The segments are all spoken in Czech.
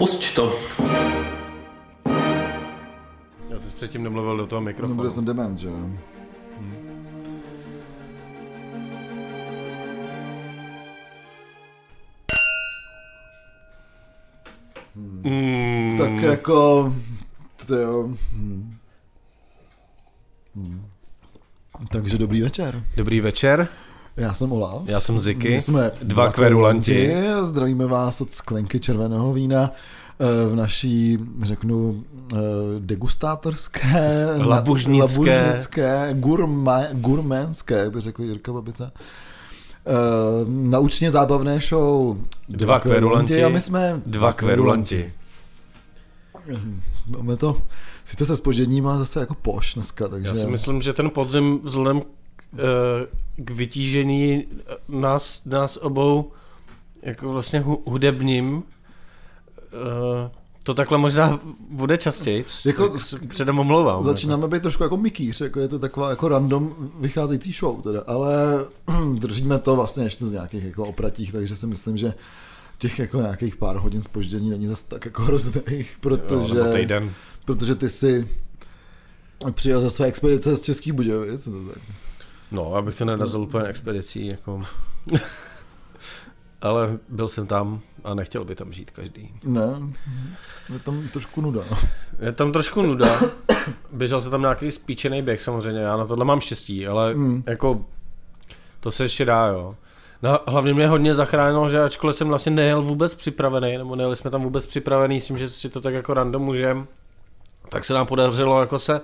Pusť to. Jo, ty jsi předtím nemluvil do toho No, mikrofonu. bude jsem dement, že jo. Mm, Tak jako, to jo. hm. Hm. Takže dobrý večer. Dobrý večer, Já jsem Olaf. já jsem Ziky. My jsme dva kverulanti. a Zdravíme vás od sklenky červeného vína eh, v naší, řeknu, eh, degustátorské, Labužnické. labužnické gurma, gurmánské, jak by řekl Jirka Babica. Eh, naučně zábavné show Dva kverulanti. a my jsme Dva kverulanti. Máme to sice se spožením, ale zase jako poš dneska, takže... Já si myslím, že ten podzim vzhledem k, eh, k vytížení nás, nás obou jako vlastně hu- hudebním eh, to takhle možná bude častěji. Jako Jako, předem omlouvám. Začínáme být trošku jako mikýř, jako je to taková jako random vycházející show teda, ale držíme to vlastně ještě z nějakých jako opratích, takže si myslím, že těch jako nějakých pár hodin spoždění není zase tak jako hrozných, protože, Jo, protože ty si přijel ze své expedice z Českých Budějovic, to tak. No, abych to nenazval úplně expedicí, jako... Ale byl jsem tam a nechtěl by tam žít každý. Ne, je tam trošku nuda. no. Je tam trošku nuda. Běžel se tam nějaký spíčený běh samozřejmě, já na tohle mám štěstí, ale Mm. jako to se ještě dá, jo. No, hlavně mě hodně zachránilo, že ačkoliv jsem vlastně nejel vůbec připravený, nebo nejeli jsme tam vůbec připravený s tím, že si to tak jako random můžem, tak se nám podařilo jako se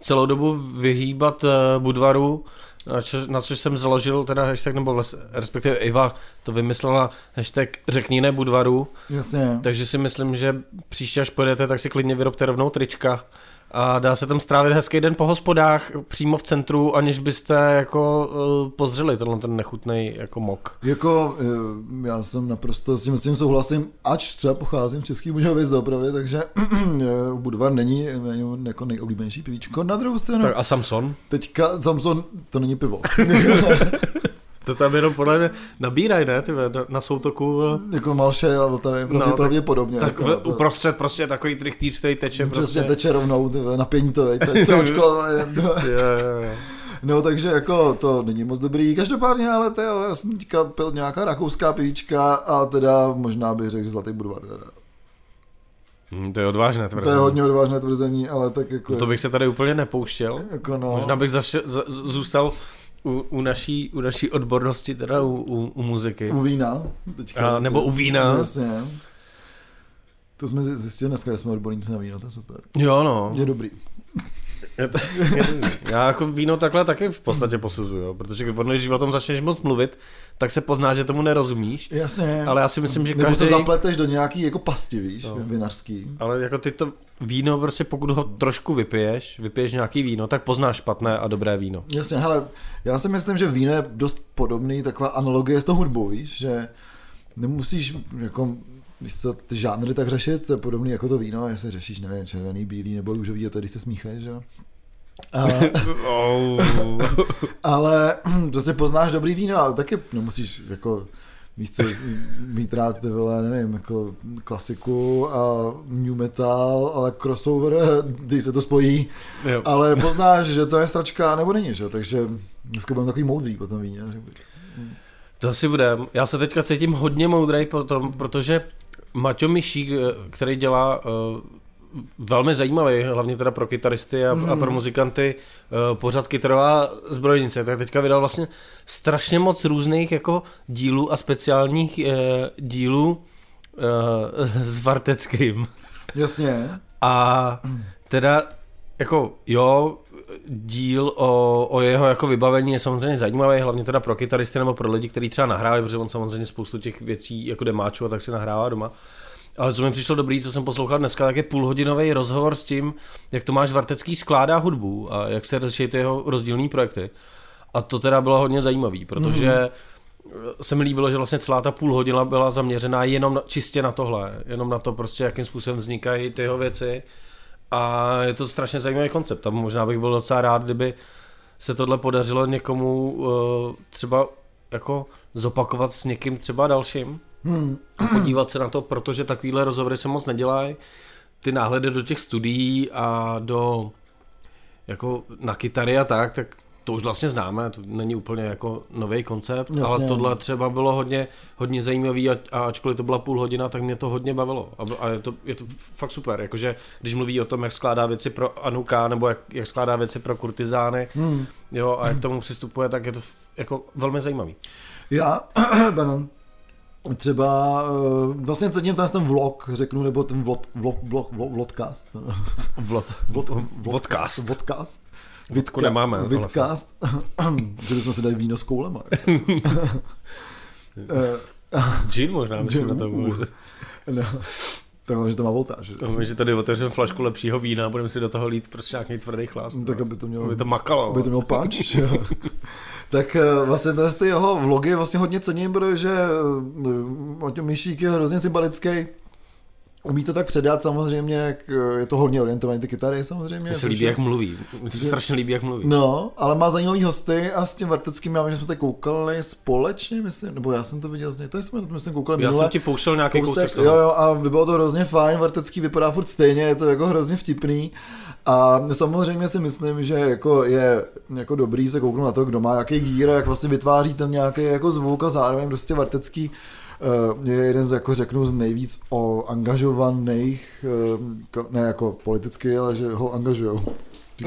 celou dobu vyhýbat uh, Budvaru, na, čo, na což jsem založil teda hashtag, nebo vlastně, respektive Iva to vymyslela hashtag řekni ne Budvaru, Jasně. takže si myslím, že příště, až pojedete, tak si klidně vyrobte rovnou trička a dá se tam strávit hezký den po hospodách přímo v centru, aniž byste jako uh, pozřeli tenhle ten nechutný jako mok. Jako, eh, já jsem naprosto s tím, s tím souhlasím, ač třeba pocházím z Českých Budějovic opravdu, takže eh, Budvar není, není jako nejoblíbenější pivíčko. Na druhou stranu, Tak a Samson? teďka Samson, to není pivo. To tam jenom podle mě nabíraj, ne? Ty na, na soutoku. jako Malše a Vltavě No, tak- pravděpodobně. Tak jako, v, uprostřed prostě takový trichtýř, který teče Přesně prostě. teče rovnou ty vole, napění to, veď, co- očko. No takže jako to není moc dobrý. Každopádně ale to jo, já jsem teďka pil nějaká rakouská pivíčka a teda možná bych řekl, Zlatý Budvar. Teda. Hm, to je odvážné tvrzení. To je hodně odvážné tvrzení, ale tak jako... To bych se tady úplně nepouštěl. jako no, Možná bych zaše, za, zůstal u, u, naší, u naší odbornosti, teda u, u, u muziky. U vína. Teďka. A, nebo u vína. Jasně. To jsme zjistili dneska, že jsme odborníci na víno, to je super. Jo, no. Je dobrý. Je to, já jako víno takhle taky v podstatě posuzuju, jo, protože když o tom začneš moc mluvit, tak se pozná, že tomu nerozumíš. Jasně. Ale já si myslím, že Nebo každý... se zapleteš do nějaký jako pasti, víš, No. vinařský. Ale jako ty to víno, prostě pokud ho trošku vypiješ, vypiješ nějaký víno, tak poznáš špatné a dobré víno. Jasně, hele, já si myslím, že víno je dost podobný, taková analogie s tou hudbou, víš, že nemusíš jako víš co, ty žánry tak řešit, to je podobný jako to víno, jestli řešíš, nevím, červený, bílý nebo růžový, a to když se smíchají, že jo. A, Oh. ale prostě poznáš dobrý víno, ale taky nemusíš jako víš co, mít rád ty vole, nevím, jako klasiku a new metal, ale crossover, když se to spojí, Jo. ale poznáš, že to je stračka nebo není, že? jo, takže dneska budeme takový moudrý po tom víně. To asi bude. Já se teďka cítím hodně moudrej potom, protože Maťo Mišík, eh, který dělá uh, velmi zajímavý, hlavně teda pro kytaristy a, a pro muzikanty, uh, pořad kytarová zbrojnice, tak teďka vydal vlastně strašně moc různých jako dílů a speciálních uh, dílů uh, s Varteckým. Jasně. A teda jako jo, díl o, o jeho jako vybavení je samozřejmě zajímavý, hlavně teda pro kytaristy nebo pro lidi, kteří třeba nahrávají, protože on samozřejmě spoustu těch věcí jako demáčů a tak si nahrává doma. Ale co mi přišlo dobrý, co jsem poslouchal dneska, tak je půlhodinový rozhovor s tím, jak Tomáš Vartecký skládá hudbu a jak se řeší ty jeho rozdílné projekty. A to teda bylo hodně zajímavý, protože mm-hmm. se mi líbilo, že vlastně celá ta půl hodina byla zaměřená jenom na, čistě na tohle, jenom na to prostě, jakým způsobem vznikají ty jeho věci. A je to strašně zajímavý koncept. A možná bych byl docela rád, kdyby se tohle podařilo někomu uh, třeba jako zopakovat s někým třeba dalším. Hmm. A podívat se na to, protože takovýhle rozhovory se moc nedělají. Ty náhledy do těch studií a do jako na kytary a tak, tak to už vlastně známe, to není úplně jako nový koncept, Jasně. ale tohle třeba bylo hodně, hodně zajímavý a, a ačkoliv to byla půl hodina, tak mě to hodně bavilo a, a je, to, je to fakt super, jakože když mluví o tom, jak skládá věci pro Anuka nebo jak, jak skládá věci pro kurtizány, Hmm. jo, a jak k tomu přistupuje, tak je to jako velmi zajímavý. Já, pardon, třeba eh, vlastně cením ten, ten vlog, řeknu, nebo ten vlog, vlog, vlog, vlog, vlogcast. Vlod, Vlog, Vodcast. Vodcast. Vodku nemáme, Vidcast. že bychom si dali víno s koulema. Eh, Gin možná, myslím na to. no, takže to má voltáž. že? To, že tady otevřeme flašku lepšího vína a budeme si do toho lít prostě nějaký tvrdý chlast. No, tak aby to mělo, Aby to makalo. aby to mělo punch. jo. tak eh, vlastně tady ty jeho vlogy vlastně hodně cením, protože eh, Maťo Myšík je hrozně sympatický. Umí to tak předat samozřejmě, jak eh, je to hodně orientovaný ty kytary samozřejmě. Mně se líbí, jak mluví. Mně se strašně líbí, jak mluví. No, ale má zajímavý hosty a s tím Varteckým, já vím, že jsme tady koukali společně, myslím, nebo já jsem to viděl z něj, tady jsme to myslím koukali Já minule. jsem ti pouštěl nějaký kousek Kousek, toho. jo, jo, a bylo to hrozně fajn, Vartecký vypadá furt stejně, je to jako hrozně vtipný. A samozřejmě si myslím, že jako je jako dobrý se kouknout na to, kdo má jaký gír jak vlastně vytváří ten nějaký jako zvuk a zároveň prostě Vartecký eh, je jeden z, jako řeknu, z nejvíc o angažovaných, eh, ko- ne jako politicky, ale že ho angažujou.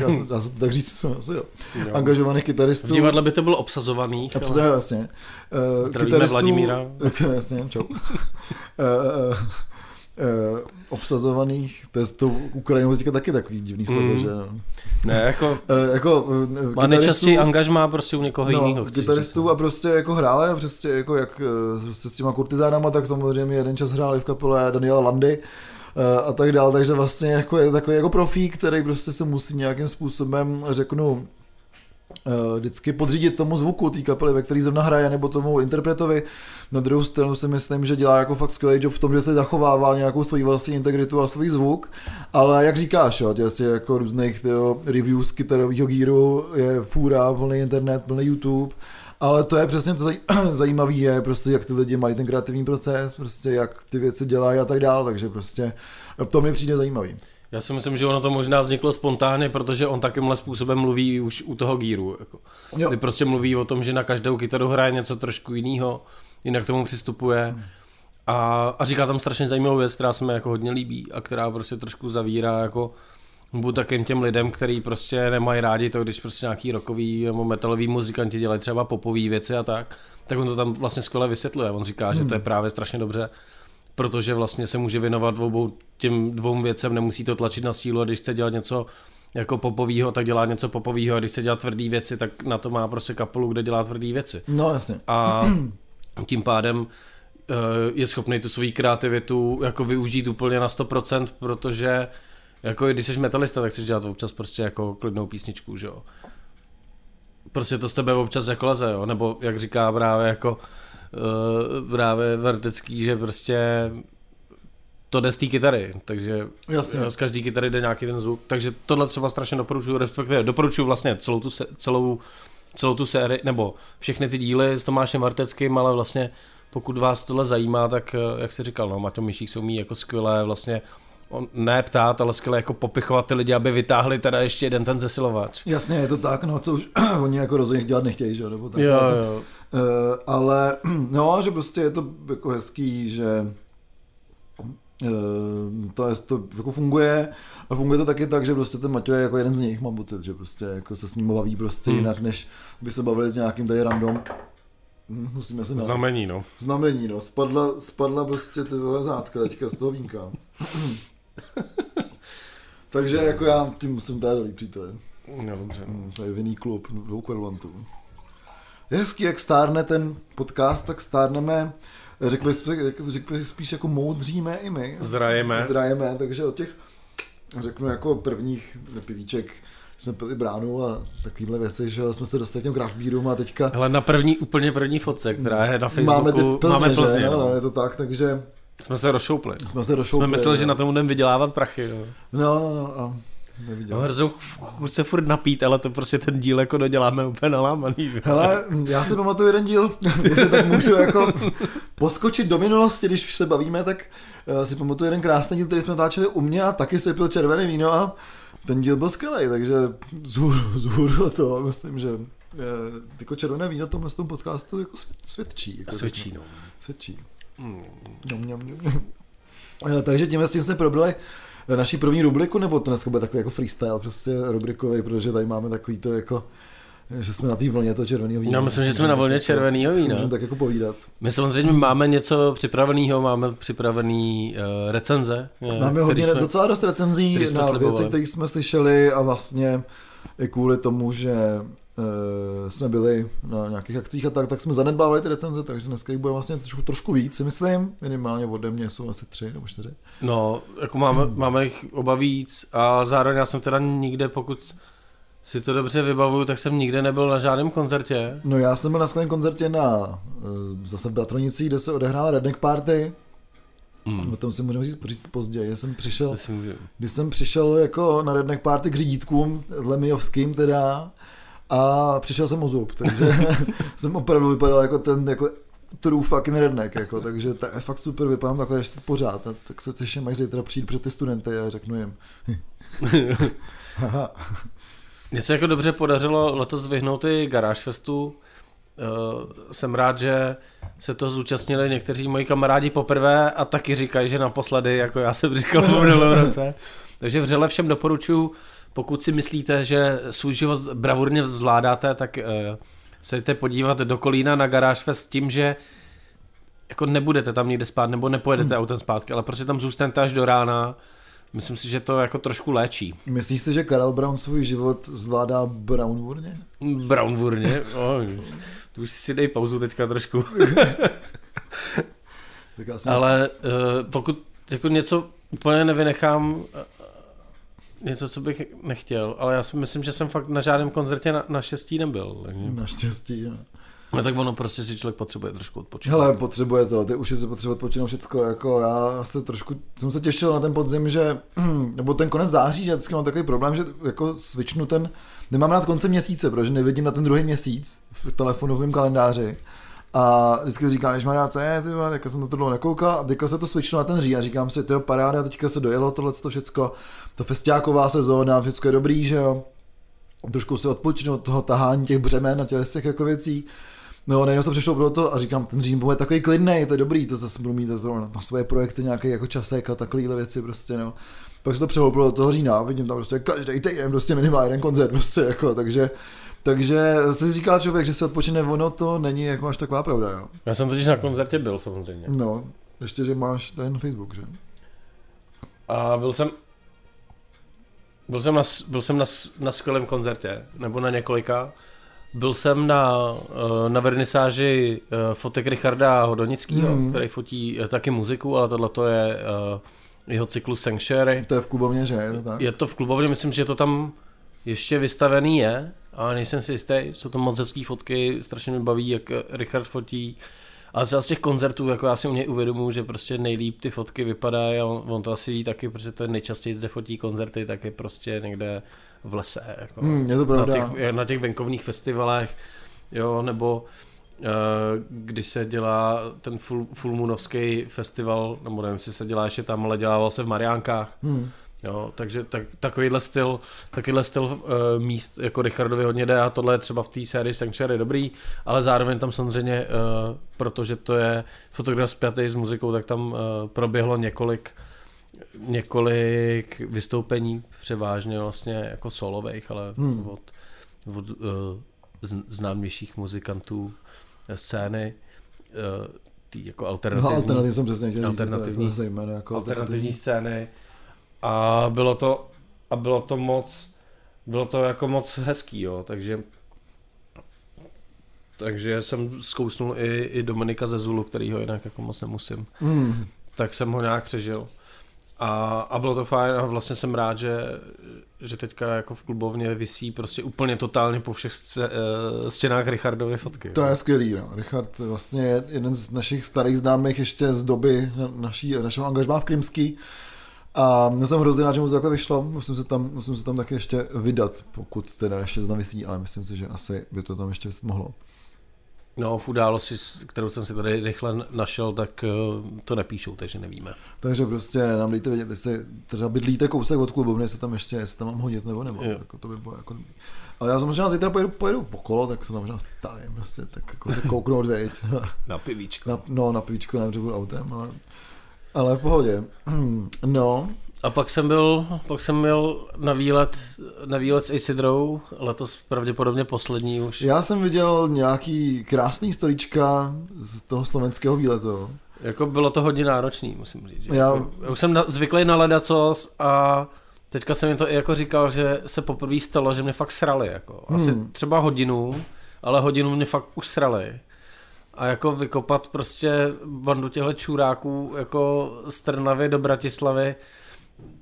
Dá se, dá se to tak říct, asi jo. Jo. Angažovaných kytaristů. V divadle by to bylo obsazovaný. Přesně, jasně. Uh, Zdravíme Vladimíra. Jasně, čau. uh, obsazovaných, to je s tou Ukrajinou teďka taky takový divný slovo, Mm. že no. Ne, jako Uh, jako uh, má nejčastěji angažmá prostě u někoho jiného. no, kytaristů a prostě jako hráli a prostě jako jak eh, prostě s těma kurtizánama, tak samozřejmě jeden čas hráli v kapele Daniela Landy eh, a tak dál, takže vlastně jako je takový jako profík, který prostě se musí nějakým způsobem, řeknu, eh, vždycky podřídit tomu zvuku té kapely, ve který zrovna hraje, nebo tomu interpretovi. Na druhou stranu si myslím, že dělá jako fakt skvělý job v tom, že se zachovává nějakou svoji vlastní integritu a svůj zvuk, ale jak říkáš, jo, těch jako různých tyjo, reviews kytarového gíru je fůra, plný internet, plný YouTube, ale to je přesně to zaj- zajímavé je prostě, jak ty lidi mají ten kreativní proces, prostě jak ty věci dělají a tak dále, takže prostě to mi přijde zajímavý. Já si myslím, že ono to možná vzniklo spontánně, protože on takýmhle způsobem mluví už u toho gíru. Jako. Jo. Kdy prostě mluví o tom, že na každou kytaru hraje něco trošku jiného, jinak k tomu přistupuje. A, a říká tam strašně zajímavou věc, která se mi jako hodně líbí a která prostě trošku zavírá jako buď takým těm lidem, kteří prostě nemají rádi to, když prostě nějaký rokový nebo metalový muzikanti dělají třeba popový věci a tak, tak on to tam vlastně skvěle vysvětluje. On říká, že to je právě strašně dobře, protože vlastně se může věnovat obou těm dvou věcem, nemusí to tlačit na stílu a když chce dělat něco jako popovýho, tak dělá něco popovýho a když chce dělat tvrdý věci, tak na to má prostě kapelu, kde dělá tvrdý věci. No jasně. A tím pádem eh, je schopný tu svou kreativitu jako využít úplně na 100%, protože jako když jsi metalista, tak chceš dělat občas prostě jako klidnou písničku, že jo. Prostě to z tebe občas jako leze, jo, nebo jak říká právě jako uh, právě Vertecký, že prostě to jde z té kytary, takže Jasně. z každé kytary jde nějaký ten zvuk, takže tohle třeba strašně doporučuji, respektive doporučuji vlastně celou tu, se, celou, celou tu sérii, nebo všechny ty díly s Tomášem Varteckým, ale vlastně pokud vás tohle zajímá, tak eh, jak jsi říkal, no, Maťo Myšík se umí jako skvěle vlastně on, ne ptát, ale skvěle jako popichovat ty lidi, aby vytáhli teda ještě jeden ten zesilovač. Jasně, je to tak, no, co už oni jako rozhodně dělat nechtějí, že jo, nebo tak. Jo, ale, jo. Uh, ale no, že prostě je to jako hezký, že uh, to, je, to jako funguje a funguje to taky tak, že prostě ten Maťo je jako jeden z nich, mám pocit, že prostě jako se s ním baví prostě Hmm. jinak, než by se bavili s nějakým tady random Hm, Musíme na Znamení, no. znamení, no. Spadla, spadla prostě ty vole zátka teďka z toho vínka. Takže jako já tím musím tady dolít, přítele. No, dobře. No. Hmm, To je vinný klub dvou kverulantů. Je hezký, jak stárne ten podcast, tak stárneme, řekl bych, řekl bych spíš jako moudříme i my. Zrajeme. Zrajeme, takže od těch, řeknu jako prvních pivíček, jsme pili bránu a takovýhle věci, že jsme se dostali k těm craft beerům a teďka Hele, na první, úplně první fotce, která je na Facebooku, máme ty v Plzně, máme Plzně, že? no. No, no, je to tak, takže Jsme se rozšoupli. jsme se došoupli. Jsme mysleli, no. že na tom budeme vydělávat prachy. No. No, no, no. A neviděl. No, hroznou chuť se furt napít, ale to prostě ten díl jako doděláme úplně nalámaný. Hele, já si pamatuju jeden díl, jestli tak můžu jako poskočit do minulosti, když se bavíme, tak uh, si pamatuju jeden krásný díl, který jsme natáčeli u mě a taky se pil červené víno a ten díl byl skvělý, takže zhůru to, myslím, že jako červené víno tomhle tom podcastu jako svědčí. Jako svědčí, no. Svědčí. Mm. Nom, nom. Takže tím s tím jsme probrali naší první rubriku, nebo to dneska bude takový jako freestyle, prostě rubrikový, protože tady máme takový to jako že jsme na té vlně toho červeného vína. Já myslím, že jsme na vlně červeného vína. Můžeme tak jako povídat. My samozřejmě máme něco připraveného, máme připravený uh, recenze. Máme hodně, jsme, docela dost recenzí na věci, které jsme slyšeli a vlastně i kvůli tomu, že jsme byli na nějakých akcích a tak, tak jsme zanedbávali ty recenze, takže dneska jich bude vlastně trošku, trošku víc, si myslím. Minimálně ode mě jsou asi tři nebo čtyři. No, jako máme, máme jich oba víc a zároveň já jsem teda nikde, pokud si to dobře vybavuju, tak jsem nikde nebyl na žádném koncertě. No já jsem byl na skvělém koncertě na eh, zase v Bratronicích, kde se odehrála Redneck Party. Mm. O tom si můžeme říct, říct později. Já jsem přišel, když jsem přišel jako na Redneck Party k řídítkům, Lemijovským teda, a přišel jsem o zub, takže jsem opravdu vypadal jako ten jako true fucking redneck, jako, takže je fakt super, vypadám takhle ještě pořád, a tak se těším, až zítra přijít před ty studenty a řeknu jim. Mně se jako dobře podařilo letos vyhnout i Garage Festu. Uh, jsem rád, že se to zúčastnili někteří moji kamarádi poprvé a taky říkají, že naposledy, jako já jsem říkal v minulém roce. Takže vřele všem doporučuji, pokud si myslíte, že svůj život bravurně zvládáte, tak uh, se jdete podívat do Kolína na Garage Fest s tím, že jako nebudete tam někde spát nebo nepojedete hmm. autem zpátky, ale prostě tam zůstanete až do rána Myslím si, že to jako trošku léčí. Myslíš si, že Karel Brown svůj život zvládá Brownwurně? Brownwurně? Oh, tu už si dej pauzu teďka trošku. Ale uh, pokud jako něco úplně nevynechám, eh, něco, co bych nechtěl, ale já si myslím, že jsem fakt na žádném koncertě na, na štěstí nebyl. Takže... Naštěstí, jo. No tak ono prostě si člověk potřebuje trošku odpočinout. Hele, potřebuje to, ty už si potřebuje odpočinout všechno, jako já se trošku, jsem se těšil na ten podzim, že, nebo ten konec září, že vždycky mám takový problém, že jako switchnu ten, nemám rád konce měsíce, protože nevidím na ten druhý měsíc v telefonovém kalendáři. A vždycky říkám, že má rád, co je, ty teďka jsem na to dlouho nekoukal a teďka se to switchnu na ten říjen a říkám si, to je paráda, teďka se dojelo tohle to všecko, to festiáková sezóna, všechno je dobrý, že jo. Trošku se odpočnu od toho tahání těch břemen a těch jako věcí. No, najednou se přešlo pro to a říkám, ten Řím bude takový klidný, to je dobrý, to zase budu mít na, na svoje projekty nějaký jako časek a takovéhle věci prostě, no. Pak se to přehoupilo do toho října, vidím tam prostě každý týden prostě minimálně jeden koncert prostě jako, takže takže se říká člověk, že se odpočine ono, to není jako až taková pravda, jo. Já jsem totiž na koncertě byl samozřejmě. No, ještě, že máš ten Facebook, že? A byl jsem, byl jsem na, byl jsem na, na skvělém koncertě, nebo na několika. Byl jsem na, eh, na vernisáži eh, fotek Richarda Hodonického, mm. který fotí eh, taky muziku, ale tohle to je jeho cyklus Sanctuary. To je v klubovně, že je to tak? Je to v klubovně, myslím, že to tam ještě vystavený je, ale nejsem si jistý, jsou to moc hezký fotky, strašně mi baví, jak Richard fotí. Ale třeba z těch koncertů, jako já si u něj uvědomuji, že prostě nejlíp ty fotky vypadají a on, on to asi ví taky, protože to je nejčastěji zde fotí koncerty, tak je prostě někde v lese. Jako hmm, je to pravda. Na těch, na těch venkovních festivalech, jo, nebo uh, když se dělá ten full, fullmoonovský festival, nebo nevím, jestli se dělá ještě tam, ale dělával se v Mariánkách. Hmm. Jo, takže tak, takovýhle styl, takovýhle styl uh, míst jako Richardovi hodně jde a tohle je třeba v té sérii Sanctuary dobrý, ale zároveň tam samozřejmě, uh, protože to je fotograf spjatý s muzikou, tak tam uh, proběhlo několik několik vystoupení, převážně vlastně jako solových, ale hmm. od, od uh, známějších muzikantů scény, uh, tý jako alternativní, no, alternativní jsem přesně chtěl alternativní, říct, jako jako alternativní, alternativní scény a bylo to a bylo to moc bylo to jako moc hezký, jo, takže takže jsem zkousnul i, i Dominika ze Zulu, který ho jinak jako moc nemusím. Mm. Tak jsem ho nějak přežil. A, a bylo to fajn a vlastně jsem rád, že, že teďka jako v klubovně visí prostě úplně totálně po všech sce, uh, stěnách Richardovy fotky. To je skvělý, no. Richard vlastně je jeden z našich starých známých ještě z doby naší, našeho angažmá v Krymský A já jsem hrozně rád, že mu to takhle vyšlo, musím se tam, musím se tam taky ještě vydat, pokud teda ještě to tam vysí, ale myslím si, že asi by to tam ještě mohlo. No, v události, kterou jsem si tady rychle našel, tak eh, to nepíšou, takže nevíme. Takže prostě nám dejte vědět, jestli třeba bydlíte kousek od klubovny, jestli tam ještě, jestli tam mám hodit nebo nebo. Jako to by bylo jako ale já jsem možná zítra pojedu, pojedu okolo, tak se tam možná stavím, prostě, tak jako se kouknout, věď. na pivíčko. Na, no, na pivíčko, na břehu autem, ale, ale v pohodě. No, a pak jsem byl, pak jsem byl na výlet, na výlet s Isidrou, letos pravděpodobně poslední už. Já jsem viděl nějaký krásný storička z toho slovenského výletu. Jako bylo to hodně náročný, musím říct. Že? Já... Jako, já už jsem na, zvyklý na ledacos a teďka jsem mi to i jako říkal, že se poprvé stalo, že mě fakt srali. Jako. Asi hmm. třeba hodinu, ale hodinu mě fakt už srali. A jako vykopat prostě bandu těchto čuráků jako z Trnavy do Bratislavy,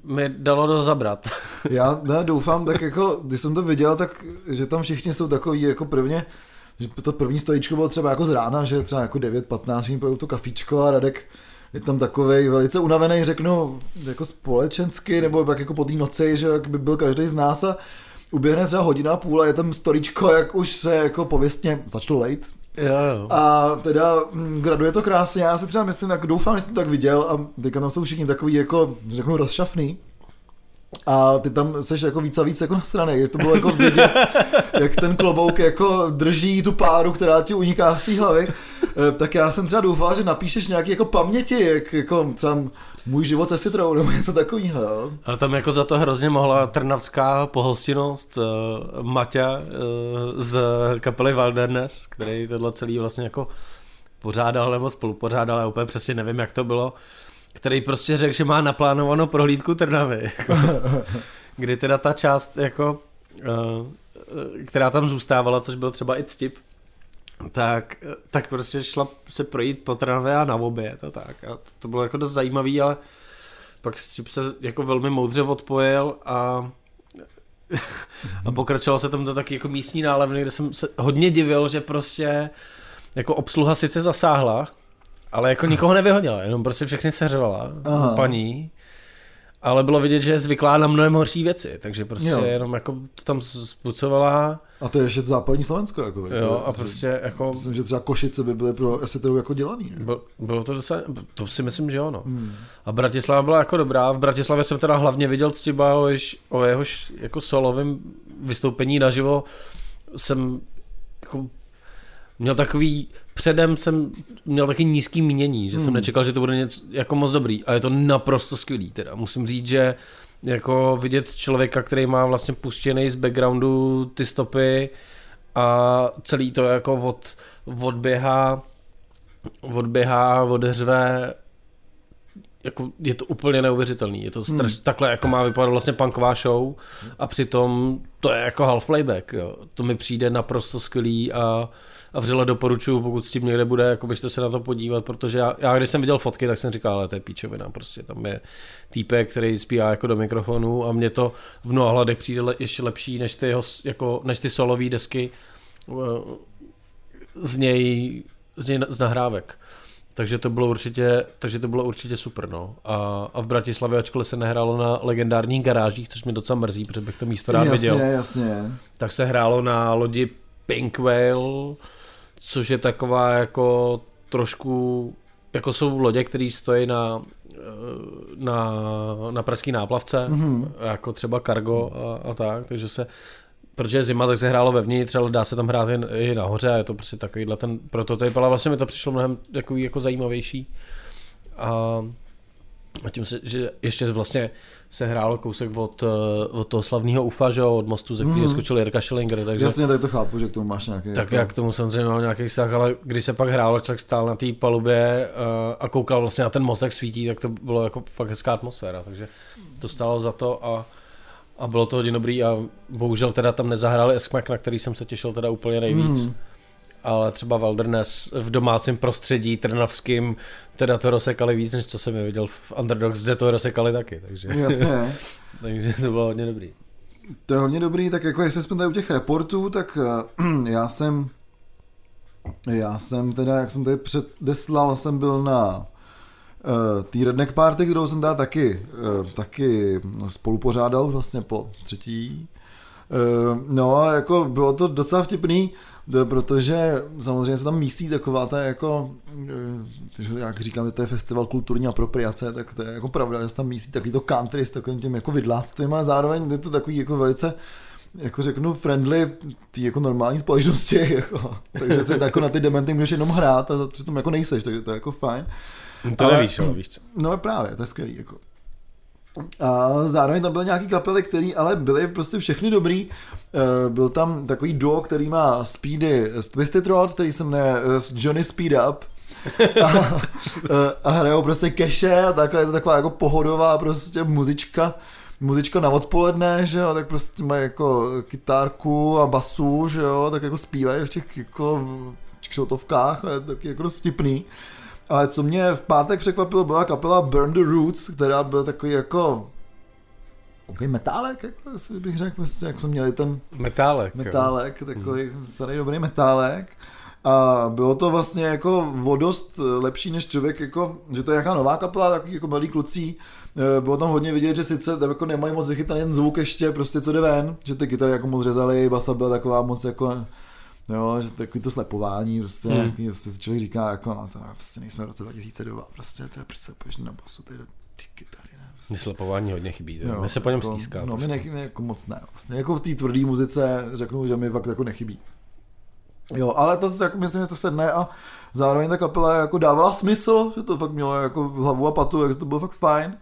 mi dalo to zabrat. Já ne, doufám, tak jako, když jsem to viděl, tak že tam všichni jsou takový jako prvně, že to první stojíčko bylo třeba jako z rána, že třeba jako 9.15 pojou to kafíčko a Radek je tam takový velice unavený, řeknu, jako společensky, nebo pak jako po té noci, že jak by byl každý z nás a uběhne třeba hodina a půl a je tam storičko, jak už se jako pověstně začalo lejt, Jo, jo. A teda mm, graduje to krásně, já si třeba myslím, tak doufám, že jsem to tak viděl a teďka tam jsou všichni takový jako, řeknu, rozšafný. A ty tam seš jako víc a víc jako na straně, to bylo jako vidět, jak ten klobouk jako drží tu páru, která ti uniká z té hlavy. Eh, tak já jsem třeba doufal, že napíšeš nějaký jako paměti, jak jako třeba můj život se citrou nebo něco takového. Ale tam jako za to hrozně mohla trnavská pohostinnost uh, Maťa uh, z kapely Wilderness, který tohle celý vlastně jako pořádal nebo spolupořádal, ale úplně přesně nevím, jak to bylo, který prostě řekl, že má naplánovanou prohlídku Trnavy. Jako, kdy teda ta část, jako, uh, která tam zůstávala, což byl třeba i ctip, tak, tak prostě šla se projít po Trnavě a na oběd a tak. A to bylo jako dost zajímavý, ale pak se jako velmi moudře odpojil a a pokračoval se tam do taky jako místní nálevny, kde jsem se hodně divil, že prostě jako obsluha sice zasáhla, ale jako nikoho nevyhodila, jenom prostě všechny seřvala paní ale bylo vidět, že je zvyklá na mnohem horší věci, takže prostě jo. jenom jako to tam spucovala. A to je ještě západní Slovensko, jako. Jo, to, a prostě jako... Myslím, že třeba Košice by byly pro eseterů jako dělaný. Bylo, bylo to docela, to si myslím, že jo, no. Hmm. A Bratislava byla jako dobrá, v Bratislavě jsem teda hlavně viděl Ctiba o, jež, o jehož jako solovém vystoupení naživo jsem jako měl takový, předem jsem měl taky nízký mínění, že hmm. jsem nečekal, že to bude něco jako moc dobrý a je to naprosto skvělý teda. Musím říct, že jako vidět člověka, který má vlastně puštěný z backgroundu ty stopy a celý to jako od, odběhá odběhá, odhřve jako je to úplně neuvěřitelný. Je to straš, hmm. takhle jako má vypadat vlastně punková show a přitom to je jako half playback. Jo. To mi přijde naprosto skvělý a a vřele doporučuju, pokud s tím někde bude, jako byste se na to podívat, protože já, já když jsem viděl fotky, tak jsem říkal, ale to je píčovina, prostě tam je týpek, který zpívá jako do mikrofonu a mně to v mnoha hledech přijde le, ještě lepší než ty, jeho, jako, než ty solové desky eh, z něj, z něj z nahrávek. Takže to bylo určitě, takže to bylo určitě super, no. A, a v Bratislavě, ačkoliv se nehrálo na legendárních garážích, což mi docela mrzí, protože bych to místo rád jasně, viděl. Jasně, Tak se hrálo na lodi Pink Whale, což je taková jako trošku, jako jsou lodě, které stojí na, eh, na, na pražský náplavce, mm-hmm. jako třeba Cargo a, a tak, takže se protože je zima, tak se hrálo vevnitř, ale dá se tam hrát i nahoře a je to prostě takovýhle ten prototyp, ale vlastně mi to přišlo mnohem takový jako zajímavější. A a tím se, že ještě vlastně se hrálo kousek od, eh, od toho slavného UFA, že od mostu, ze kterého mm. skočil Jirka Schillinger. Takže, Jasně, tak to chápu, že k tomu máš nějaký... Tak jako... jak k tomu samozřejmě mám nějaký vztah, ale když se pak hrálo, člověk stál na té palubě uh, a koukal vlastně na ten most, jak svítí, tak to bylo jako fakt hezká atmosféra, takže to stálo za to a, a bylo to hodně dobrý a bohužel teda tam nezahráli Eskmek, na který jsem se těšil teda úplně nejvíc. Mm ale třeba Wilderness v domácím prostředí trnavským, teda to rozsekali víc, než co jsem je viděl v Underdogs, kde to rozsekali taky, takže, Jasně. takže to bylo hodně dobrý. To je hodně dobrý, tak jako jestli jsme tady u těch reportů, tak uh, já jsem já jsem teda, jak jsem tady předeslal, jsem byl na tý Redneck Party, kterou jsem teda taky, uh, taky spolupořádal vlastně po třetí. Uh, no, jako bylo to docela vtipný, protože samozřejmě se tam místí taková ta jako, jak říkám, že to je festival kulturní apropriace, tak to je jako pravda, že se tam místí taky to country s takovým tím jako vidláctvím a zároveň je to takový jako velice jako řeknu, friendly tý jako normální společnosti, jako. takže se jako na ty dementy můžeš jenom hrát a přitom jako nejseš, takže to je jako fajn. To ale, nevíš, ale víš co. No právě, to je skvělý, jako. A zároveň tam byly nějaký kapely, které ale byly prostě všechny dobrý. Eh, byl tam takový duo, který má Speedy z Twisted Rod, který se jmenuje eh, Johnny Speed Up. a, eh, a hrajou prostě keše a takhle, je to taková jako pohodová prostě muzička muzička na odpoledne, že jo, tak prostě mají jako kytárku a basu, že jo, tak jako zpívají v těch jako kšotovkách, je taky jako dost vtipný. Ale co mě v pátek překvapilo, byla kapela Burn the Roots, která byl takový jako takový metálek, jako bych řekl, prostě, jak jsme měli ten metálek, metálek takový hmm. starý dobrý metálek. A bylo to vlastně jako vodost lepší než člověk, jako, že to je nějaká nová kapela, takový jako malý klucí. E, bylo tam hodně vidět, že sice tam jako nemají moc vychytaný jen zvuk ještě, prostě co jde ven, že ty kytary jako moc řezali, basa byla taková moc jako Jo, že takový to slepování, prostě, hmm. nějaký, prostě člověk říká, jako, no to prostě nejsme v roce 2002, prostě, to je, proč se poješ na basu, ty, ty kytary, ne, prostě. slepování hodně chybí, jo, my se po něm jako, stýská. No, mi nechybí, jako moc ne, vlastně, jako v té tvrdé muzice řeknu, že mi fakt jako nechybí. Jo, ale to jako myslím, že to sedne a zároveň ta kapela jako dávala smysl, že to fakt mělo jako hlavu a patu, takže to bylo fakt fajn.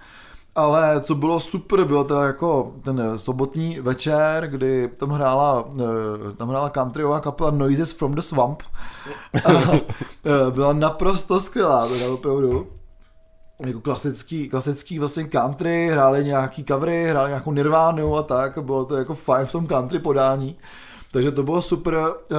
Ale co bylo super, bylo teda jako ten sobotní večer, kdy tam hrála, eh, tam hrála countryová kapela Noises from the Swamp. A eh, byla naprosto skvělá, teda opravdu jako klasický, klasický vlastně country, hráli nějaký covery, hráli nějakou Nirvánu a tak, bylo to jako fajn v tom country podání. Takže to bylo super. Eh,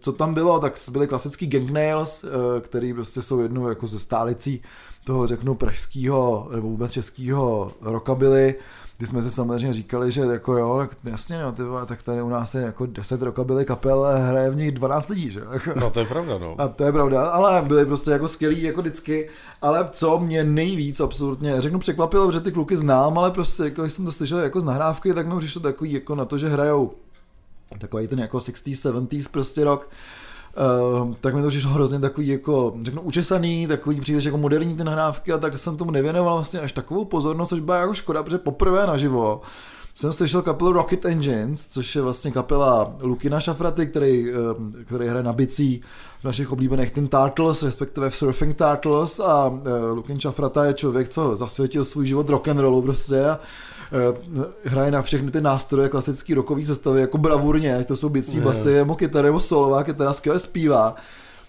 co tam bylo, tak byly klasický Gang Nails, eh, který prostě jsou jednou jako ze stálicí toho řeknu pražského nebo vůbec českého rockabilly, kdy jsme si samozřejmě říkali, že jako jo, tak jasně, no, ty vole, tak tady u nás je jako 10 rockabilly kapel a hraje v nich 12 lidí, že? No to je pravda, no. A to je pravda, ale byli prostě jako skvělí jako vždycky, ale co mě nejvíc absolutně, řeknu překvapilo, že ty kluky znám, ale prostě jako když jsem to slyšel jako z nahrávky, tak mi přišlo takový jako na to, že hrajou takový ten jako 60s, 70s prostě rok, Uh, tak mi to přišlo hrozně takový jako, řeknu, učesaný, takový příliš jako moderní ty nahrávky a tak jsem tomu nevěnoval vlastně až takovou pozornost, což byla jako škoda, protože poprvé naživo jsem slyšel kapelu Rocket Engines, což je vlastně kapela Lukina Šafraty, který, eh, který hraje na bicí v našich oblíbených Tin Turtles, respektive v Surfing Turtles a eh, Lukin Šafrata je člověk, co zasvětil svůj život rock and rollu prostě a hraje na všechny ty nástroje klasický rokový sestavy jako bravurně, to jsou bicí basy, nebo kytary, nebo solová kytara, skvěle zpívá.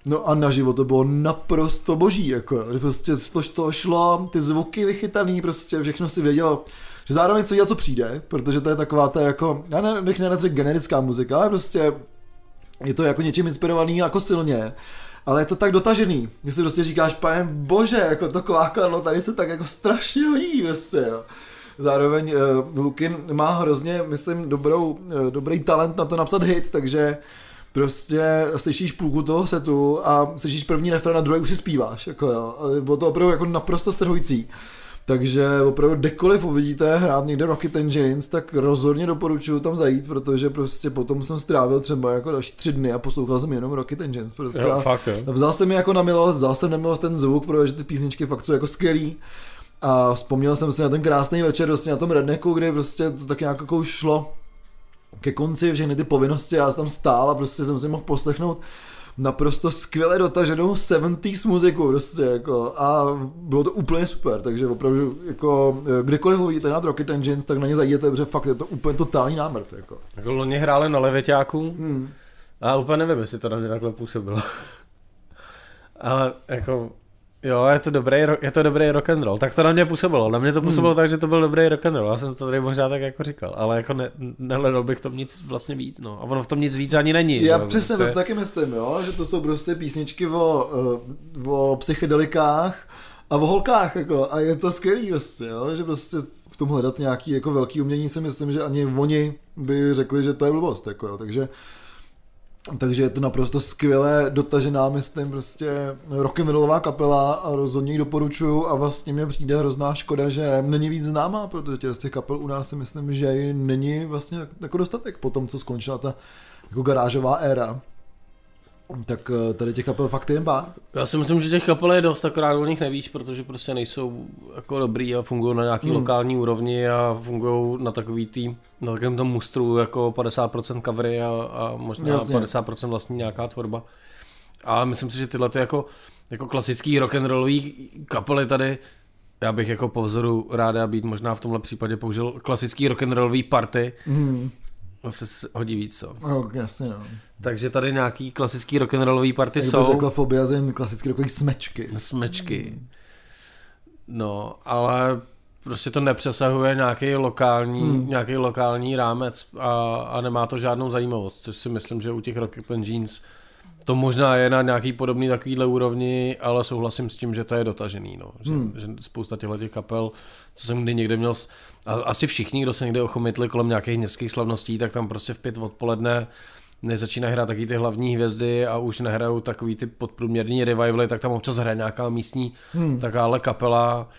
No a naživo to bylo naprosto boží, jako, prostě to, to šlo, ty zvuky vychytaný, prostě všechno si vědělo, že zároveň co dělal, co přijde, protože to je taková ta jako, já ne, bych neradřek generická muzika, ale prostě je to jako něčím inspirovaný jako silně, ale je to tak dotažený, že si prostě říkáš, pane bože, jako to kvákadlo tady se tak jako strašně hodí, prostě, jo. Zároveň uh, Lukin má hrozně, myslím, dobrou, uh, dobrý talent na to napsat hit, takže prostě slyšíš půlku toho setu a slyšíš první refren a druhý už si zpíváš. Jako jo. Bylo to opravdu jako naprosto strhující. Takže opravdu kdekoliv uvidíte hrát někde Rocket Engines, tak rozhodně doporučuju tam zajít, protože prostě potom jsem strávil třeba jako další tři dny a poslouchal jsem jenom Rocket Engines. Prostě jo, fakt, jo. Vzal jsem mi jako na milost, vzal jsem na milost ten zvuk, protože ty písničky fakt jsou jako skvělý. A vzpomněl jsem si na ten krásný večer prostě na tom redneku, kdy prostě to tak nějak jako šlo ke konci všechny ty povinnosti, já jsem tam stál a prostě jsem si mohl poslechnout naprosto skvěle dotaženou 70s muziku prostě jako a bylo to úplně super, takže opravdu jako kdykoliv uvidíte na Rocket Engines, tak na ně zajděte, protože fakt je to úplně totální námrt jako. Jako loni hráli na Levěťáku hmm. a úplně nevím, jestli to na mě takhle působilo. Ale jako Jo, je to dobrý, je to dobrý rock and roll. Tak to na mě působilo. Na mě to působilo hmm. tak, že to byl dobrý rock and roll. Já jsem to tady možná tak jako říkal, ale jako ne, nehledal bych tom nic vlastně víc, no. A ono v tom nic víc ani není. Já že? přesně to, to je... taky myslím, jo, že to jsou prostě písničky o, eh, o psychedelikách a o holkách, jako, a je to skvělý prostě, jo, že prostě v tom hledat nějaký jako velký umění si myslím, že ani oni by řekli, že to je blbost, jako, jo, takže takže je to naprosto skvěle dotažená, myslím, prostě rock'n'rollová kapela a rozhodně ji doporučuju a vlastně mě přijde hrozná škoda, že není víc známá, protože těch z těch kapel u nás si myslím, že není vlastně jako dostatek po tom, co skončila ta jako garážová éra. Tak eh, tady těch kapel fakt je pár. Já si myslím, že těch kapel je dost, akorát o nich nevíš, protože prostě nejsou jako dobrý a fungují na nějaký hmm. lokální úrovni a fungují na takový tým, na takovém tom mustru jako 50% covery a, a možná Jasně. 50% vlastní nějaká tvorba. Ale myslím si, že tyhle ty jako, jako klasický rock and rollový kapely tady, já bych jako po vzoru ráda být možná v tomhle případě použil klasický rock and rollový party, hmm. To se hodí víc, co? No, jasně, no. Takže tady nějaký klasický rock'n'rollový party Jak jsou. řekla Fobiazin, klasický rokový smečky. Smečky. No, ale prostě to nepřesahuje nějaký lokální, hmm. nějaký lokální rámec a, a nemá to žádnou zajímavost, což si myslím, že u těch Rocket Jeans to možná je na nějaký podobný takovýhle úrovni, ale souhlasím s tím, že to je dotažený, no. že, hmm. že spousta těchto těch kapel, co jsem kdy někde měl, a asi všichni, kdo se někde ochomitli kolem nějakých městských slavností, tak tam prostě v pět odpoledne než začínají hrát taky ty hlavní hvězdy a už nehrajou takový ty podprůměrní revivaly, tak tam občas hraje nějaká místní hmm. takováhle kapela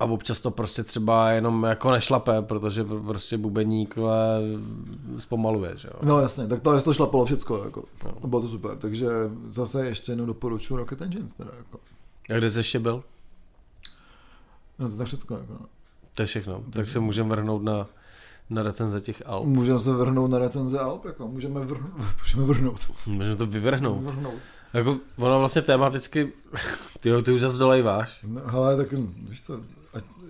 a občas to prostě třeba jenom jako nešlape, protože prostě bubeník zpomaluje, že jo. No jasně, tak to je to šlapalo všecko, jako. No. Bylo to super, takže zase ještě jednou doporučuji Rocket Engines teda, jako. A kde jsi ještě byl? No to tak všecko, jako. No. To je všechno, tak, tak se můžeme vrhnout na na recenze těch Alp. Můžeme se vrhnout na recenze Alp, jako můžeme, vrhnout. můžeme vrhnout. Můžeme to vyvrhnout. Vrhnout. Jako, ono vlastně tematicky, ty, ty už zase dolejváš. No, hele, tak víš co,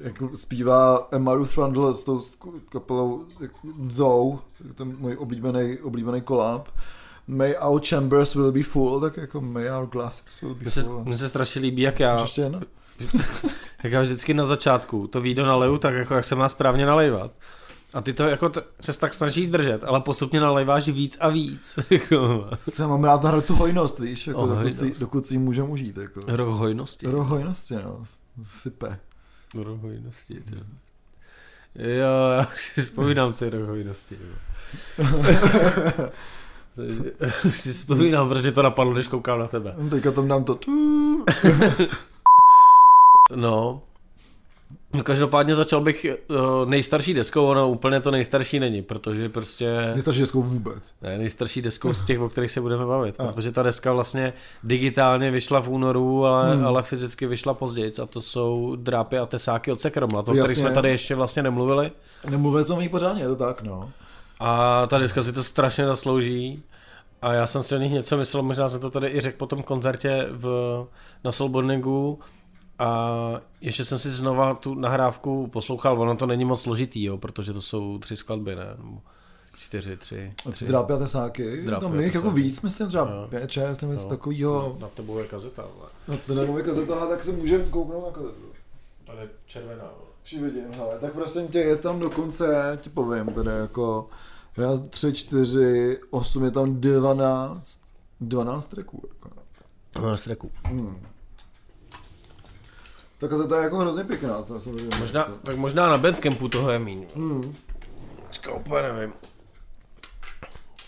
jako zpívá Emma Ruth Rundle s tou kapelou jako Though, ten můj oblíbený, oblíbený kolab. May our chambers will be full, tak jako may our glasses will be full. Mně se strašně líbí, jak já... Ještě jak já vždycky na začátku to vído naleju tak, jako jak se má správně nalejvat. A ty to jako t- se tak snažíš zdržet, ale postupně nalejváš víc a víc. Se mám rád na tu hojnost, víš, jako dokud, si, dokud si ji můžeme užít. Jako. Roh hojnosti. Roh hojnosti, no. Sype. Roh hojnosti, ty. Jo, já si vzpomínám, co je roh hojnosti. Už si vzpomínám, protože to napadlo, když koukám na tebe. Teďka tam dám to. No každopádně začal bych uh, nejstarší deskou, ono úplně to nejstarší není, protože prostě... Nejstarší deskou vůbec. Ne, nejstarší deskou z těch, o kterých se budeme bavit, a. protože ta deska vlastně digitálně vyšla v únoru, ale, hmm. ale fyzicky vyšla později a to jsou drápy a tesáky od Sekromla, to, který jsme tady ještě vlastně nemluvili. Nemluvili jsme o nich pořádně, je to tak, no. A ta deska si to strašně zaslouží. A já jsem si o nich něco myslel, možná jsem to tady i řekl po tom koncertě v, na Soulburningu, a ještě jsem si znova tu nahrávku poslouchal, ono to není moc složitý, jo, protože to jsou tři skladby, ne? Čtyři, tři. tři. Drápy a tesáky, Drápy tam je jako víc, myslím třeba no. pět, šest, něco takového. Na tebou je kazeta, ale. Na tebou je kazeta, tak se můžeme kouknout na kazetu. Tady je červená. Už vidím, hele, tak prosím tě, je tam dokonce, ti povím, tedy jako raz, tři, čtyři, osm, je tam dvanáct, dvanáct tracků. Jako. Dvanáct tracků. Hmm. Ta kazeta je jako hrozně pěkná. Možná, tak možná na Bandcampu toho je míň. Hmm. Teďka úplně nevím.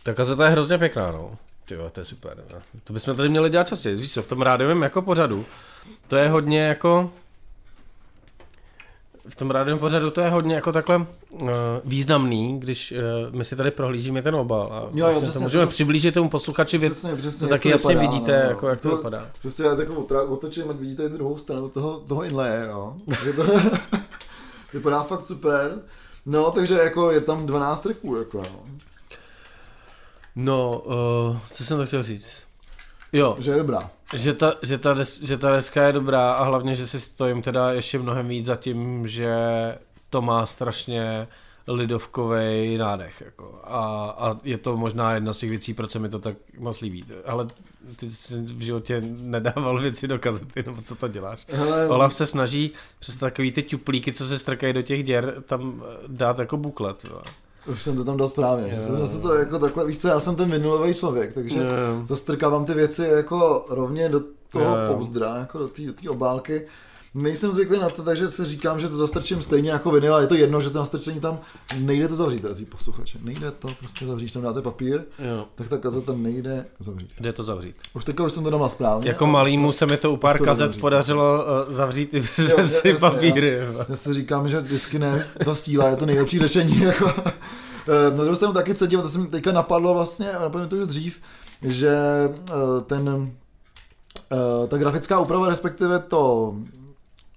Ta kazeta je hrozně pěkná, no. Ty to je super. Ne? To bychom tady měli dělat častěji. Víš co, v tom rádiovém jako pořadu, to je hodně jako v tom rádiovém pořadu to je hodně jako takhle uh, významný, když uh, my si tady prohlížíme ten obal a jo, jo, vlastně to můžeme to... přiblížit tomu posluchači, vy přesně, přesně, to taky jasně vypadá, vidíte, no, jako, jak to, to vypadá. Prostě já takovou otočím, jak vidíte druhou stranu toho, toho inlaye, jo. to, vypadá fakt super. No, takže jako je tam 12 tracků, jako no. No, uh, co jsem to chtěl říct? Jo. Že je dobrá. Že ta, že, ta des, že ta deska je dobrá a hlavně, že si stojím teda ještě mnohem víc za tím, že to má strašně lidovkový nádech. Jako. A, a, je to možná jedna z těch věcí, proč se mi to tak moc líbí. Ale ty jsi v životě nedával věci do kazety, nebo co to děláš? Hele. Olaf se snaží přes takový ty tuplíky, co se strkají do těch děr, tam dát jako buklet. Jo. Už jsem to tam dal správně. Yeah. Jsem se to jako takhle, víš co, já jsem ten minulový člověk, takže yeah. zastrkávám ty věci jako rovně do toho yeah. pouzdra, jako do té obálky. Nejsem zvyklý na to, takže si říkám, že to zastrčím stejně jako vinyl, a je to jedno, že to nastrčení tam nejde to zavřít, drazí posluchače. Nejde to prostě zavřít, tam dáte papír, Jo. tak ta kazeta nejde zavřít. Jde to zavřít. Už teďka už jsem to doma správně. Jako ale malýmu už se mi to u pár to kazet zavřít. podařilo uh, zavřít i přes si papíry. to- Já si říkám, že vždycky ne, ta síla je to nejlepší řešení. Jako. Eh, Na druhou stranu taky cítím, to se mi teďka napadlo vlastně, a napadlo to už dřív, že eh, ten, eh, ta grafická úprava, respektive to,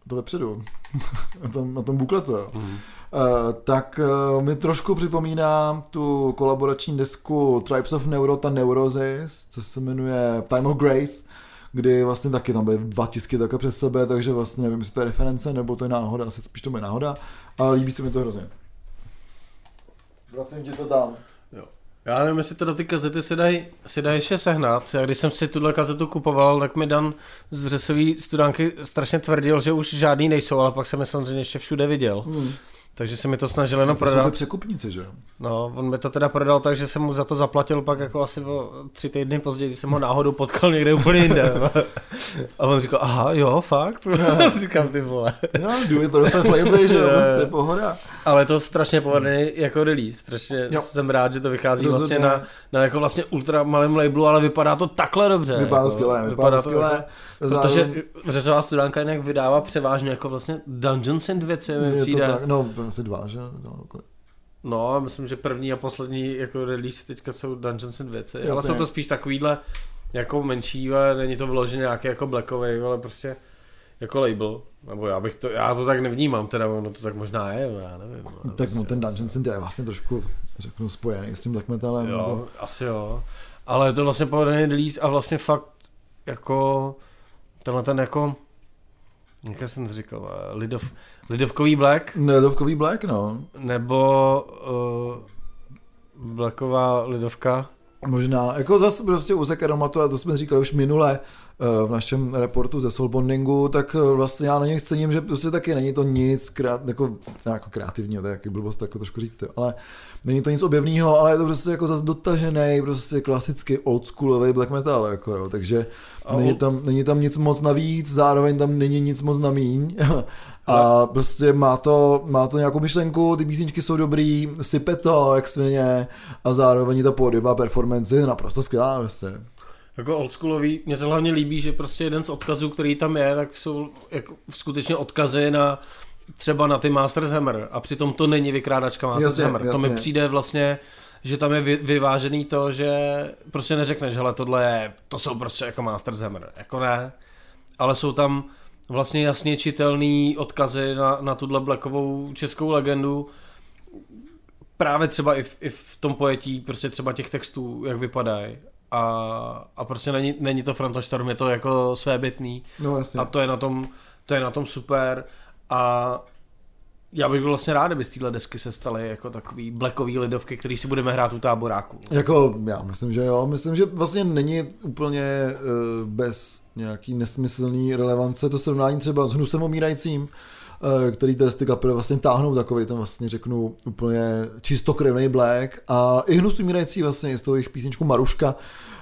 to vepředu, na tom, na tom bukletu, jo. Mhm. Eh, tak eh, mi trošku připomíná tu kolaborační desku Tribes of Neuro, ta Neurosis, co se jmenuje Time of Grace, kdy vlastně taky tam byly dva tisky takhle před sebe, takže vlastně nevím, jestli to je reference, nebo to je náhoda, asi spíš to je náhoda, ale líbí se mi to hrozně. Vracím ti to tam. Já nevím, jestli teda ty kazety se dají se dají ještě sehnat. Já když jsem si tuhle kazetu kupoval, tak mi Dan z řesový studánky strašně tvrdil, že už žádný nejsou, ale pak jsem je samozřejmě ještě všude viděl. Hmm. Takže se mi to snažil jenom To jsou ty prodat. překupníci, že jo? No, on mi to teda prodal tak, že jsem mu za to zaplatil pak jako asi o tři týdny později, když jsem ho náhodou potkal někde úplně jinde. A on říkal, aha, jo, fakt? Říkám, ty vole. Jo, do it yourself lately, že jo, prostě pohoda. Ale to strašně povedený jako release. Strašně Jo. jsem rád, že to vychází Rozhodně. vlastně na, na jako vlastně ultra malém labelu, ale vypadá to takhle dobře. Vypadá jako, skvěle, vypadá to skvěle. Jako, protože řezová studánka jinak vydává převážně jako vlastně Dungeons and věci, mi přijde. tak, no asi dva, že? No? No, myslím, že první a poslední jako release teďka jsou Dungeons and věci, ale Jasně. jsou to spíš takovýhle jako menší, ale není to vyloženě nějaký jako blackový, ale prostě jako label. Nebo já bych to, já to tak nevnímám, teda ono to tak možná je, já nevím. ale Tak prostě, no, ten Dungeon Synth je vlastně trošku, řeknu, spojený s tím black metalem. nebo- Jo, asi jo. Ale je to vlastně povedený release a vlastně fakt jako tenhle ten jako jak jsem to říkal, eh, Lidov, Lidovkový Black Nedovkový black, no. nebo uh, Blacková Lidovka. Možná, jako zase prostě u Zack Aromatu, a to jsme říkali už minule eh, v našem reportu ze Soulbondingu, tak eh, vlastně já na něch cením, že prostě taky není to nic krát, jako, jako kreativního, to je jaký blbost jako trošku říct, jo, ale není to nic objevného, ale je to prostě jako zase dotažený, prostě klasicky oldschoolový black metal, jako jo, takže A není tam, není tam nic moc navíc, zároveň tam není nic moc na míň. A prostě má to, má to nějakou myšlenku, ty písničky jsou dobrý, sype to jak svině a zároveň ta pódiová performance je naprosto skvělá prostě. Jako oldschoolový, mně se hlavně líbí, že prostě jeden z odkazů, který tam je, tak jsou jako skutečně odkazy na třeba na ty Masters Hammer a přitom to není vykrádačka Masters Jasně, Hammer. To mi jasně. přijde vlastně, že tam je vy, vyvážený to, že prostě neřekneš, hele tohle je, to jsou prostě jako Masters Hammer, jako ne, ale jsou tam vlastně jasně čitelný odkazy na, na tuhle blackovou českou legendu, právě třeba i v, i v tom pojetí prostě třeba těch textů, jak vypadají. A, a prostě není, není to Frontostorm, je to jako svébytný No jasně. a to je na tom, to je na tom super a já bych byl vlastně rád, kdyby z téhle desky se staly jako takový blackový lidovky, který si budeme hrát u táboráku. Jako, já myslím, že jo. Myslím, že vlastně není úplně uh, bez nějaký nesmyslný relevance to srovnání třeba s Hnusem omírajícím, uh, který ty ty kapely vlastně táhnou takový ten vlastně řeknu úplně čistokrevný black a i Hnus umírající vlastně z toho jejich písničku Maruška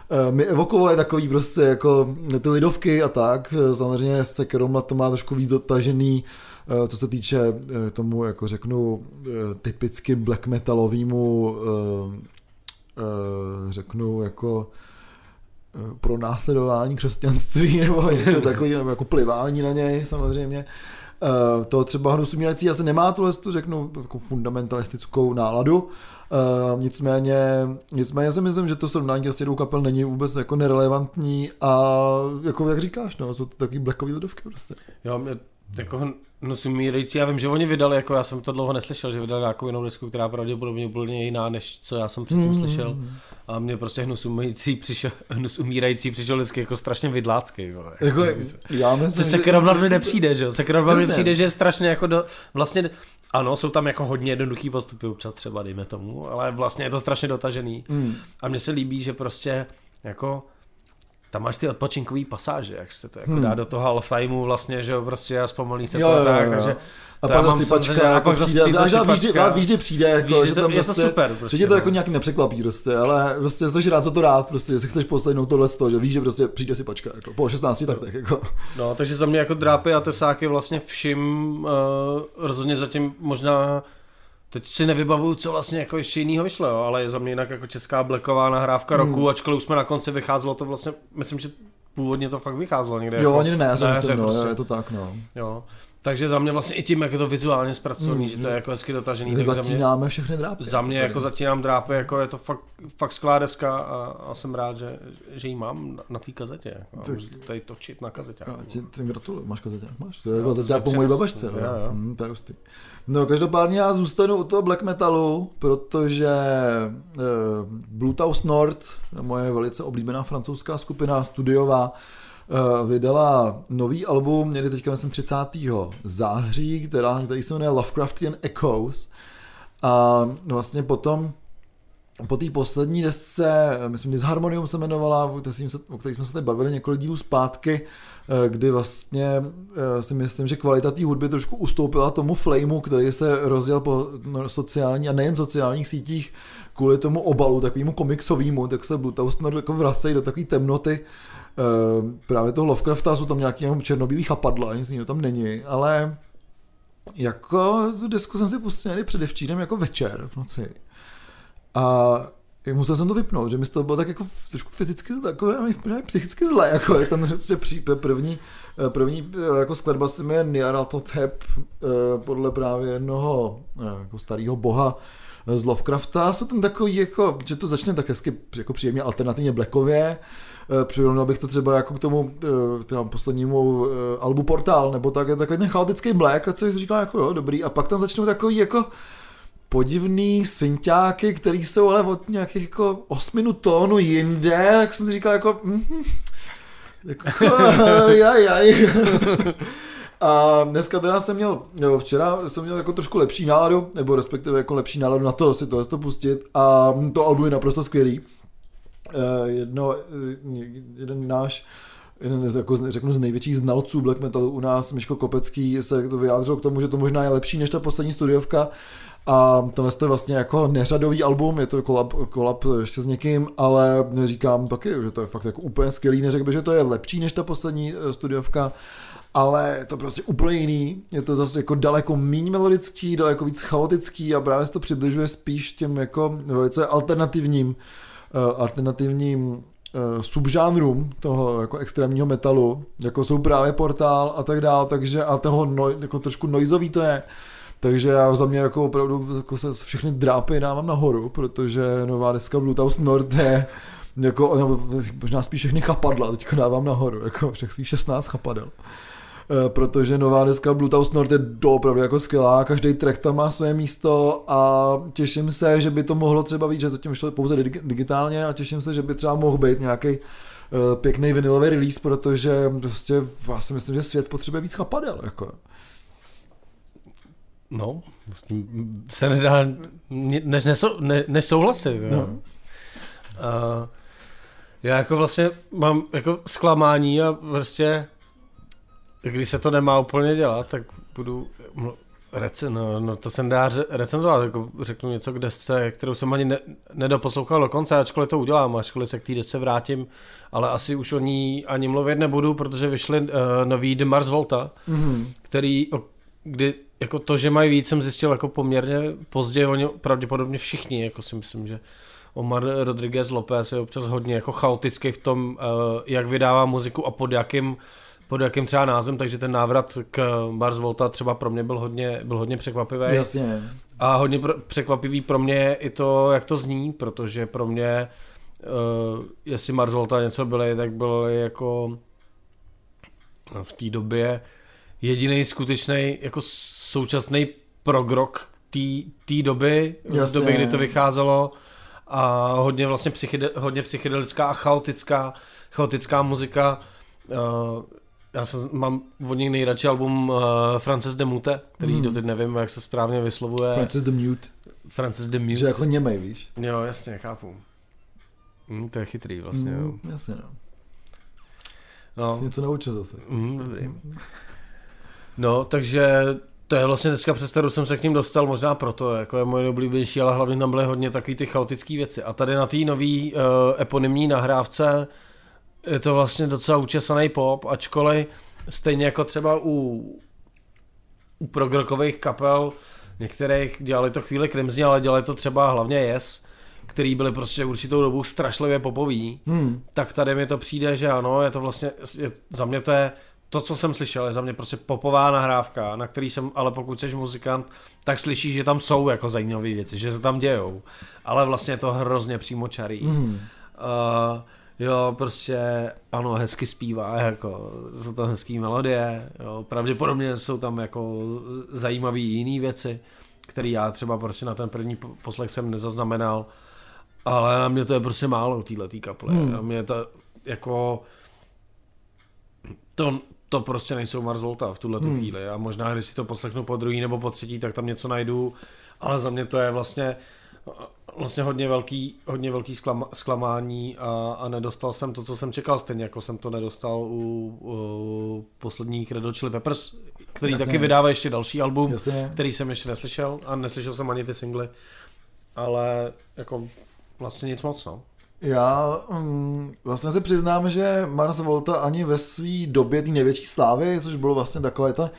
eh, mi evokovaly takový prostě jako ty lidovky a tak. Samozřejmě se Keroma to má trošku víc dotažený, co se týče eh, tomu, jako řeknu, eh, typicky black metalovému eh, eh, řeknu jako eh, pro následování křesťanství nebo něco takového, jako plivání na něj samozřejmě. Eh, To třeba Hnus umírající asi nemá tuhle tu řeknu jako fundamentalistickou náladu, Eh, nicméně, nicméně si myslím, že to srovnání s tědou kapel není vůbec jako nerelevantní a jako jak říkáš, no, jsou to takový blackový lidovky prostě. Jo, mě jako hnus umírající, já vím, že oni vydali, jako já jsem to dlouho neslyšel, že vydali nějakou jinou desku, která pravděpodobně úplně jiná, než co já jsem předtím Mm. slyšel. A mě prostě hnus umírající přišel, hnus umírající přišel vždycky jako strašně vidlácký. Vole. Jako, já myslím, Se Sekerom mi nepřijde, že jo? Sekerom mi přijde, že je strašně jako do, vlastně, ano, jsou tam jako hodně jednoduchý postupy občas třeba, dejme tomu, ale vlastně je to strašně dotažený. Mm. A mně se líbí, že prostě jako tam máš ty odpočinkové pasáže, jak se to jako Hmm. dá do toho half timeu vlastně, že jo, prostě a zpomalí se Jo, to jo, tak, jo. takže A to pak já zase sypačka, samozřejmě- a jako přijde, přijde a víš, kdy přijde, jako, že, že to- tam je to prostě, super, že prostě, tě to no. jako nějak nepřekvapí prostě, ale prostě jsi rád za to rád, prostě, že si chceš poslechnout tohle z toho, že víš, že prostě přijde sypačka, jako po 16 taktech, jako. No, takže za mě jako drápy a tesáky vlastně všim uh, rozhodně zatím možná Teď si nevybavuju, co vlastně jako ještě jinýho vyšlo, jo, ale je za mě jinak jako česká bleková nahrávka Hmm. roku, ačkoliv už jsme na konci vycházelo to vlastně, myslím, že původně to fakt vycházelo někde. Jo, jako, ani ne, já jsem myslím, jaře no, prostě. je to tak, no. Jo. Takže za mě vlastně i tím, jak je to vizuálně zpracovaný, Hmm. že to je jako hezky dotažený, tak za mě, Zatínáme všechny drápy. za mě jako zatínám drápy, jako je to fakt, fakt skvělá deska a, a jsem rád, že, že ji mám na, na té kazetě. Jako, a Tak- můžu to tady točit na kazetě. Já ti, ti gratuluju, máš kazeťák, máš? To je Jo, kazeťák po mojí přes- babačce, jo, no. jo. Hm, to je hustý. No každopádně já zůstanu u toho black metalu, protože uh, Bluetooth Nord, moje velice oblíbená francouzská skupina studiová, vydala nový album, měli teďka myslím 30. září, která, který se jmenuje Lovecraftian Echoes. A vlastně potom po té poslední desce, myslím, Disharmonium se jmenovala, o které jsme se- tady bavili několik dílů zpátky, eh, kdy vlastně eh, si myslím, že kvalita té hudby trošku ustoupila tomu flameu, který se rozjel po no, sociální a nejen sociálních sítích kvůli tomu obalu, takovému komiksovému, tak se Bluetooth jako vracejí do takové temnoty. Eh, Právě toho Lovecrafta jsou tam nějaký černobílý chapadla, nic jiného tam není, ale jako tu desku jsem si pustil někdy předevčírem jako večer v noci. A musel jsem to vypnout, že mi toho bylo tak jako trošku fyzicky takové, psychicky zlé, jako je tam prostě první, první jako skladba se jmenuje Nyarlathotep podle právě jednoho jako starého boha z Lovecrafta. Jsou tam takový, jako, že to začne tak hezky jako příjemně alternativně blackově, Přirovnal bych to třeba jako k tomu třeba poslednímu albu Portal, nebo tak, takový ten chaotický black, a co jsi říkal jako jo, dobrý, a pak tam začnou takový jako podivný synťáky, který jsou ale od nějakých jako osminu tónů jinde, jak jsem si říkal jako, mm, jako jaj, jaj. A dneska teda jsem měl, jo, včera jsem měl jako trošku lepší náladu, nebo respektive jako lepší náladu na to si tohle to pustit a to album je naprosto skvělý. Jedno, jeden náš jeden z, jako, řeknu, z největších znalců black metalu u nás, Miško Kopecký, se to vyjádřil k tomu, že to možná je lepší než ta poslední studiovka. A tohle je vlastně jako neřadový album, je to kolab, kolab ještě s někým, ale říkám taky, že to je fakt jako úplně skvělý, neřekl bych, že to je lepší než ta poslední studiovka, ale je to prostě úplně jiný, je to zase jako daleko méně melodický, daleko víc chaotický a právě se to přibližuje spíš těm jako velice alternativním, alternativním uh, subžánrům toho jako extrémního metalu, jako jsou právě Portál a tak dále, takže a toho no, jako trošku noizový to je, takže já za mě jako opravdu jako se všechny drápy dávám nahoru, protože nová deska Bluetooth Nord je jako, nebo možná spíš všechny chapadla teďka dávám nahoru, jako všech svých 16 chapadel. E, protože nová deska Bluetooth Nord je opravdu jako skvělá, každý track tam má své místo a těším se, že by to mohlo třeba být, že zatím vyšlo pouze digitálně a těším se, že by třeba mohl být nějaký e, pěkný vinilový release, protože prostě já si myslím, že svět potřebuje víc chapadel. Jako. No, s tím se nedá než, nesou, ne, než souhlasit. No. Uh, já jako vlastně mám jako zklamání a prostě když se to nemá úplně dělat, tak budu recen, no, no to se dá recenzovat, jako řeknu něco k desce, kterou jsem ani ne, nedoposlouchal do konce, ačkoliv to udělám, ačkoliv se k té desce vrátím, ale asi už o ní ani mluvit nebudu, protože vyšly uh, nový The Mars Volta, mm-hmm. který, kdy jako to, že mají víc, jsem zjistil jako poměrně pozdě, oni pravděpodobně všichni, jako si myslím, že Omar Rodriguez Lopez je občas hodně jako chaotický v tom, uh, jak vydává muziku a pod jakým pod jakým třeba názvem, takže ten návrat k Mars Volta třeba pro mě byl hodně, byl hodně překvapivý. Jasně. A hodně pr- překvapivý pro mě i to, jak to zní, protože pro mě, uh, jestli Mars Volta něco byly, tak byl jako v té době jediný skutečný jako současný progrok té doby, v době, kdy to vycházelo a hodně vlastně psychide, hodně psychedelická a chaotická, chaotická muzika. Uh, já jsem, mám od nich nejradši album uh, Frances de Mute, který mm. doteď nevím, jak se správně vyslovuje. Francis the Mute. Francis the Mute. Že jako němej, víš? Jo, jasně, chápu. Mm, to je chytrý vlastně, mm, Jasně, no. No. Jsi něco naučil zase. Mm, dobrý. No, takže to je vlastně dneska přes kterou jsem se k ním dostal, možná proto, jako je moje oblíbenější, ale hlavně tam byly hodně takový ty chaotické věci. A tady na té nové uh, eponymní nahrávce je to vlastně docela učesaný pop, ačkoliv stejně jako třeba u, u progrokových kapel, některých dělali to chvíli krimzně, ale dělali to třeba hlavně Yes, který byli prostě určitou dobu strašlivě popoví, hmm. tak tady mi to přijde, že ano, je to vlastně, je, za mě to je to, co jsem slyšel, je za mě prostě popová nahrávka, na který jsem, ale pokud jsi muzikant, tak slyšíš, že tam jsou jako zajímavé věci, že se tam dějou, ale vlastně je to hrozně přímočarý. Mm. Uh, jo, prostě ano, hezky zpívá, jako, jsou tam hezký melodie, jo, pravděpodobně jsou tam jako zajímavé jiné věci, které já třeba prostě na ten první poslech jsem nezaznamenal, ale na mě to je prostě málo této kaple. Hmm. A mě to jako to, to prostě nejsou Mars Volta v tuhle hmm. chvíli a možná, když si to poslechnu po druhý nebo po třetí, tak tam něco najdu, ale za mě to je vlastně vlastně hodně velký, hodně velký zklama, zklamání a, a nedostal jsem to, co jsem čekal, stejně jako jsem to nedostal u, u posledních Red Hot Chili Peppers, který Jasně. taky vydává ještě další album, Jasně. který jsem ještě neslyšel a neslyšel jsem ani ty singly, ale jako vlastně nic moc, no. Já um, vlastně se přiznám, že Mars Volta ani ve své době té největší slávy, což bylo vlastně takové to,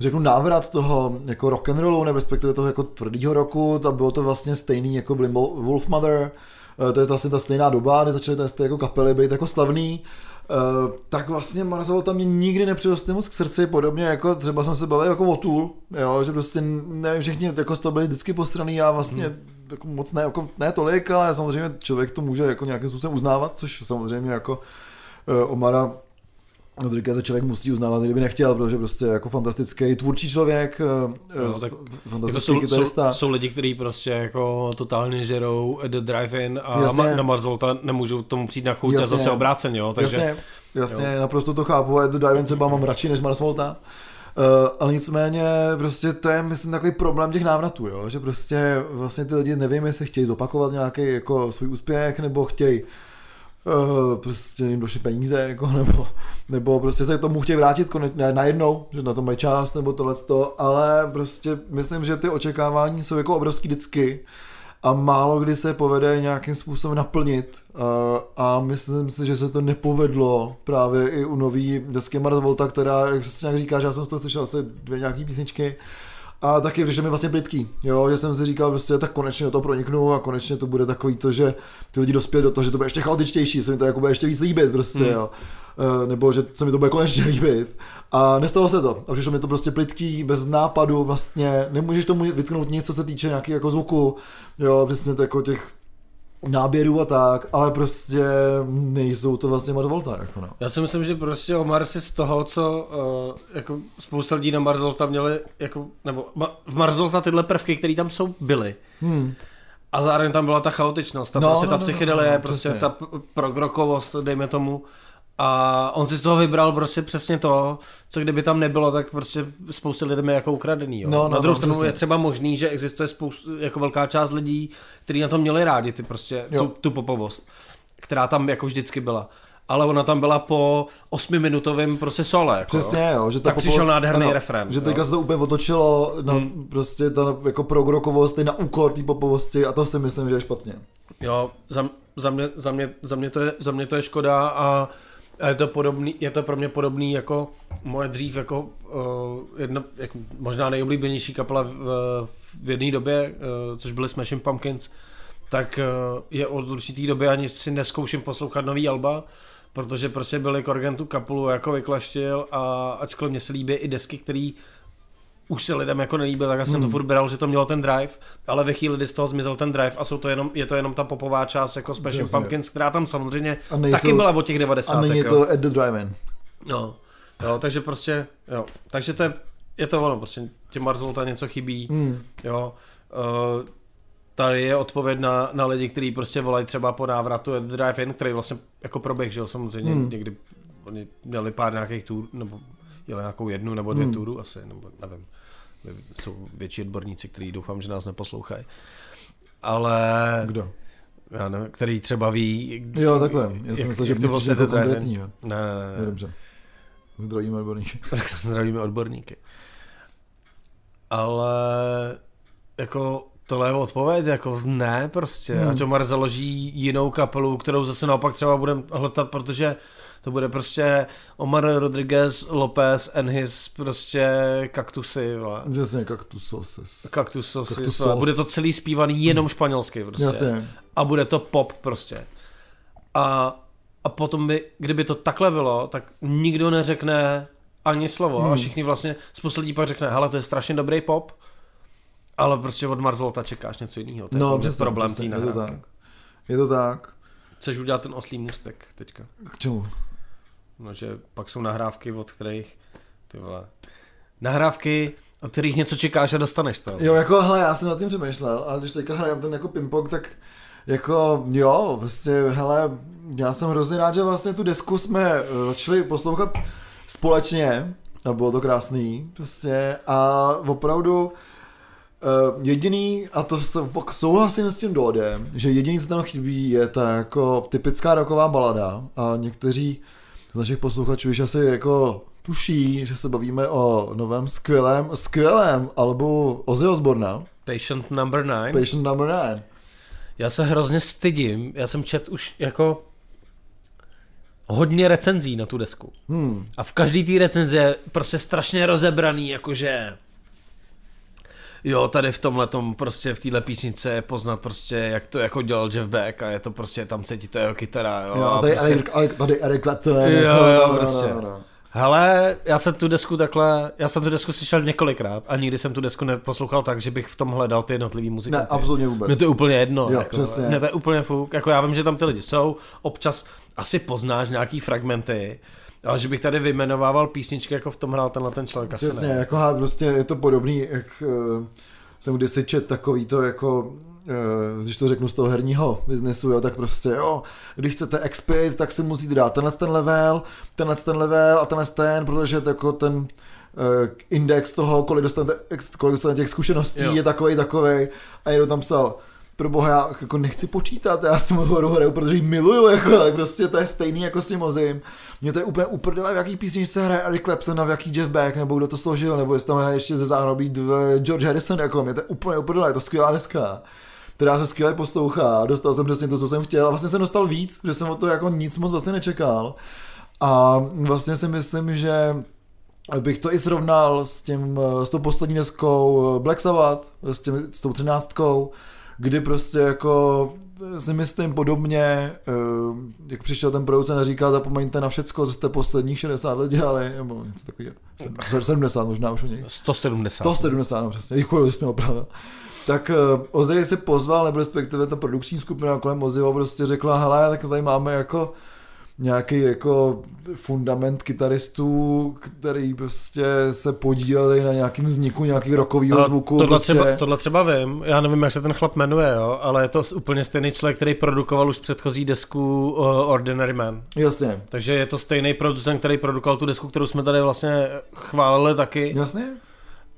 řeknu návrat toho jako rock and rollu, nebo respektive toho jako tvrdého roku, to bylo to vlastně stejný jako byly Wolfmother, eh, to je vlastně ta stejná doba, kdy začaly ty jako kapely být jako slavný, Uh, tak vlastně Mars Volta mě nikdy nepřiroste moc k srdci, podobně jako třeba jsme se bavili jako o Tool, jo, že prostě nevím, všichni jako z toho byli vždycky postraný, já vlastně hmm jako moc ne, jako ne tolik, ale samozřejmě člověk to může jako nějakým způsobem uznávat, což samozřejmě jako uh, Omara Rodriguez člověk musí uznávat, kdyby nechtěl, protože prostě jako fantastický tvůrčí člověk, eh, no, tak fantastický jako kytarista. Jsou, jsou, lidi, kteří prostě jako totálně žerou The Drive-In a jasně. na Marzolta nemůžou tomu přijít na chuť a zase obráceně, jo. Takže, jasně, jasně jo. naprosto to chápu, a The Drive-In třeba mám radši než Marzolta. Uh, ale nicméně prostě to je, myslím, takový problém těch návratů, jo? že prostě vlastně ty lidi nevím, jestli chtějí zopakovat nějaký jako svůj úspěch, nebo chtějí uh, prostě jim došly peníze, jako, nebo, nebo prostě se k tomu chtějí vrátit koneč, ne, najednou, že na to mají část, nebo tohle ale prostě myslím, že ty očekávání jsou jako obrovský vždycky a málo kdy se povede nějakým způsobem naplnit a, a myslím si, že se to nepovedlo právě i u nový desky Mars Volta, která, jak se nějak říká, že já jsem z toho slyšel asi dvě nějaký písničky, a taky že mi vlastně plitký, jo, že jsem si říkal prostě tak konečně do toho proniknu a konečně to bude takový to, že ty lidi dospějí do toho, že to bude ještě chaotičtější, se mi to jako bude ještě víc líbit prostě, mm. jo. E, nebo že se mi to bude konečně líbit. A nestalo se to. A přišlo mi to prostě plitký, bez nápadu vlastně, nemůžeš tomu vytknout nic, co se týče nějaký jako zvuku, jo, přesně jako těch náběrů a tak, ale prostě nejsou to vlastně Mars Volta. Jako no. Já si myslím, že prostě Omar si z toho, co uh, jako spousta lidí na Mars Volta měli, jako, nebo v Mars Volta tyhle prvky, které tam jsou, byly. Hmm. A zároveň tam byla ta chaotičnost, ta, no, prostě no, ta no, psychedelie, no, no, prostě přesně. ta progrokovost, dejme tomu. A on si z toho vybral prostě přesně to, co kdyby tam nebylo, tak prostě spousta lidem je jako ukradený. Jo. No, no, Na druhou no, stranu je třeba možný, že existuje spoustu, jako velká část lidí, kteří na to měli rádi, ty prostě, tu, tu popovost, která tam jako vždycky byla ale ona tam byla po osmiminutovém prostě sole. Jako, Přesně, jo. Že to tak popo... přišel nádherný ano, refrén. Že teďka se to úplně otočilo na hmm. prostě ta jako progrokovost na úkor té popovosti a to si myslím, že je špatně. Jo, za, za, mě, za, mě, za, mě to je, za mě to je škoda a je to, podobný, je to pro mě podobný jako moje dřív jako uh, jedna, jako možná nejoblíbenější kapela v, v jedné době, uh, což byly Smashing Pumpkins, tak uh, je od určitý doby ani si neskouším poslouchat nový alba, protože prostě byli Korgentu kapelu jako vyklaštil a ačkoliv mě se líbí i desky, které už se lidem jako nelíbil, tak já jsem hmm. to furt bral, že to mělo ten drive, ale ve chvíli, kdy z toho zmizel ten drive a jsou to jenom, je to jenom ta popová část jako Special Pumpkins, která tam samozřejmě a nejsou, taky byla od těch 90. A není to at the drive-in. No, jo, takže prostě, jo, takže to je, je to ono, prostě těm Marzolta něco chybí, hmm. jo, uh, tady je odpověď na, na lidi, kteří prostě volají třeba po návratu at the drive-in, který vlastně jako proběh, že jo, samozřejmě hmm. někdy oni měli pár nějakých tur, nebo jeli nějakou jednu nebo dvě hmm. turu asi, nebo nevím. Jsou větší odborníci, kteří doufám, že nás neposlouchají. Ale... Kdo? já nevím, který třeba ví... Jo, takhle. Já jsem myslel, že to myslíš vlastně jako to konkrétní. Ne, ne, ne. Ne. dobře. Zdravíme odborníky. Zdravíme odborníky. Ale jako tohle je odpověď, jako ne prostě. Hmm. Hmm. Ať Omar založí jinou kapelu, kterou zase naopak třeba budeme hledat, protože to bude prostě Omar Rodriguez Lopez and his prostě kaktusy, vole. Jasně, kaktus soses. Kaktus sauces, Kaktus vole. sauce. Bude to celý zpívaný jenom španělsky prostě. Jasně. A bude to pop prostě. A, a potom by, kdyby to takhle bylo, tak nikdo neřekne ani slovo Hmm. a všichni vlastně z poslední pak řekne, hele, to je strašně dobrý pop, ale prostě od Marzolta čekáš něco jiného. To je No, přesně, problém přesně, je to tak. Je to tak. Chceš udělat ten oslý můstek teďka. K čemu? No, že pak jsou nahrávky, od kterých, ty vole, nahrávky, od kterých něco čekáš a dostaneš to. Jo, jako, hele, já jsem nad tím přemýšlel, a když teďka hrajeme ten jako ping-pong, tak jako, jo, vlastně, hele, já jsem hrozně rád, že vlastně tu desku jsme eh, začali poslouchat společně, a bylo to krásný, prostě, a opravdu uh, jediný, a to fakt souhlasím s tím Dodem, že jediný, co tam chybí, je ta jako typická roková balada a někteří z našich posluchačů již asi jako tuší, že se bavíme o novém skvělém, skvělém albu Ozzy Osborna, Patient number nine. Patient Number 9. Já se hrozně stydím, já jsem čet už jako hodně recenzí na tu desku. Hmm. A v každý té recenzi je prostě strašně rozebraný, jakože jo, tady v tomhle prostě v téhle písnice je poznat prostě, jak to jako dělal Jeff Beck a je to prostě, tam cítíte jeho kytara, jo. Jo, a tady, prostě, Eric, Eric, tady Eric Clapton. Jo, jako, jo, no, no, prostě. no, no. Hele, já jsem tu desku takhle, já jsem tu desku slyšel několikrát a nikdy jsem tu desku neposlouchal tak, že bych v tom hledal ty jednotlivý muzikanty. Ne, absolutně vůbec. Mně to je úplně jedno. Jo, jako, přesně. Mně to je úplně fuk. Jako já vím, že tam ty lidi jsou, občas asi poznáš nějaký fragmenty, ale že bych tady vyjmenovával písničky, jako v tom hrál tenhle ten člověk, asi Přesně, ne. jako ha, prostě je to podobný, jak uh, jsem kdysi čet takový to jako uh, když to řeknu z toho herního biznesu, jo, tak prostě jo, když chcete expit, tak si musíte dát tenhle ten level, tenhle ten level a tenhle ten, protože to jako ten uh, index toho, kolik dostanete, kolik dostanete těch zkušeností, Jo. je takovej, takovej a někdo tam psal, pro boha, já jako nechci počítat, já jsem horu hraju, protože ji miluju, jako, tak prostě to je stejný jako s tím ozim. Mně to je úplně uprdele, v jaký písničce hraje Eric Clapton a v jaký Jeff Beck, nebo kdo to složil, nebo jestli tam hraje ještě ze záhrobí George Harrison, jako mě to je úplně uprdele, je to skvělá deska která se skvěle poslouchá, dostal jsem přesně to, co jsem chtěl a vlastně jsem dostal víc, že jsem o to jako nic moc vlastně nečekal a vlastně si myslím, že bych to i srovnal s, tím, s tou poslední deskou Black Sabbath, s, těmi, s tou třináctkou, kdy prostě jako si myslím podobně, eh, jak přišel ten producent a říkal, zapomeňte na všecko, co jste posledních 60 let dělali, nebo něco takového, 70 možná už u něj. 170. 170, no přesně, děkuji, že jsi mě opravil. Tak uh, Ozzy se pozval, nebo respektive ta produkční skupina kolem Ozzyho prostě řekla, hele, tak tady máme jako nějaký jako fundament kytaristů, který prostě se podíleli na nějakým vzniku nějakých rokového zvuku. tohle, prostě. třeba, tohle třeba vím, já nevím, jak se ten chlap jmenuje, jo, ale je to úplně stejný člověk, který produkoval už předchozí desku uh, Ordinary Man. Jasně, Takže je to stejný producent, který produkoval tu desku, kterou jsme tady vlastně chválili taky, jasně.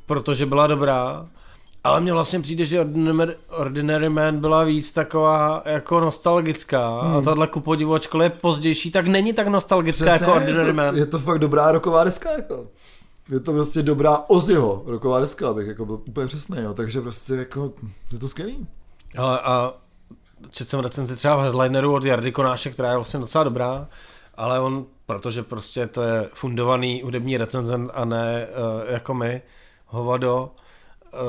protože byla dobrá. Ale mně vlastně přijde, že Ordinary, Ordinary Man byla víc taková jako nostalgická hmm. a tahle ku podivu, ačkoliv je pozdější, tak není tak nostalgická Přesně, jako Ordinary je, to, Man. je to fakt dobrá roková deska, jako. Je to prostě dobrá Ozzyho roková deska, abych jako byl úplně přesný, jo. takže prostě jako, je to skvělý. Ale a četl jsem recenzi třeba v headlineru od Jardy Konáše, která je vlastně docela dobrá, ale on, protože prostě to je fundovaný hudební recenzent a ne uh, jako my, hovado,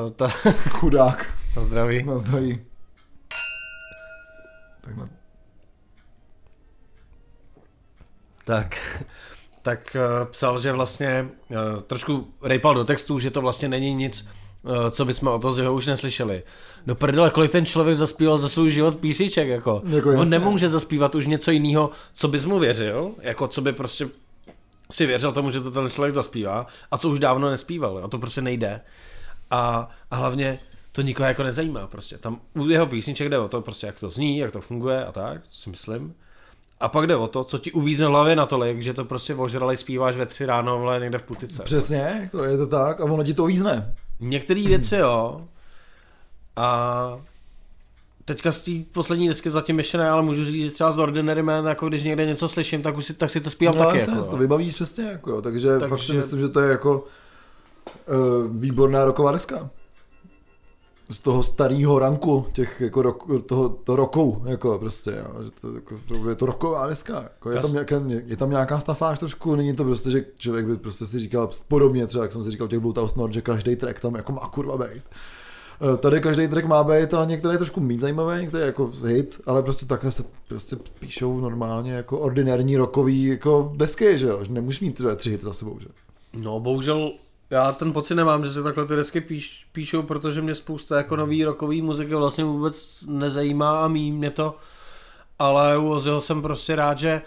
uh, ta, Chudák. na zdraví. Na zdraví. Takhle. Tak, tak uh, psal, že vlastně uh, trošku rejpal do textu, že to vlastně není nic, co bychom o to z jeho už neslyšeli. No prdele, kolik ten člověk zaspíval za svůj život písniček, jako. Jako On nemůže zaspívat už něco jiného, co bys mu věřil, jako co by prostě si věřil tomu, že to ten člověk zaspívá a co už dávno nespíval, a to prostě nejde. A, a hlavně to nikoho jako nezajímá prostě. Tam u jeho písniček jde o to prostě, jak to zní, jak to funguje a tak, si myslím. A pak jde o to, co ti uvízne v hlavě natolik, že to prostě ožralej zpíváš ve tři ráno vole, někde v putice. Přesně, jako je to tak a ono ti to vízne. Některé věci jo. A teďka z té poslední desky zatím ještě ne, ale můžu říct, že třeba z Ordinary Man, jako když někde něco slyším, tak, už si, tak si to zpívám no, taky. jasně, Jako, to vybavíš přesně, jako, takže, takže fakt si myslím, že to je jako výborná roková deska. Z toho starého ranku, těch jako rok, toho, to rokou, jako prostě, jo, že to, jako, je to roková deska, jako, je, tam nějaká, je tam nějaká stafáž trošku, není to prostě, že člověk by prostě si říkal podobně, třeba jak jsem si říkal těch Bluetooth Nord, že každý track tam jako má kurva být. Eh, Tady každý track má být, ale některé je trošku méně zajímavé, některé jako hit, ale prostě takhle se prostě píšou normálně jako ordinární rokový jako desky, že jo, že nemůžeš mít tři hity za sebou, že? No, bohužel já ten pocit nemám, že se takhle ty desky píš, píšou, protože mě spousta jako nový rokový muziky vlastně vůbec nezajímá a mí mě to, ale u Ozzyho jsem prostě rád, že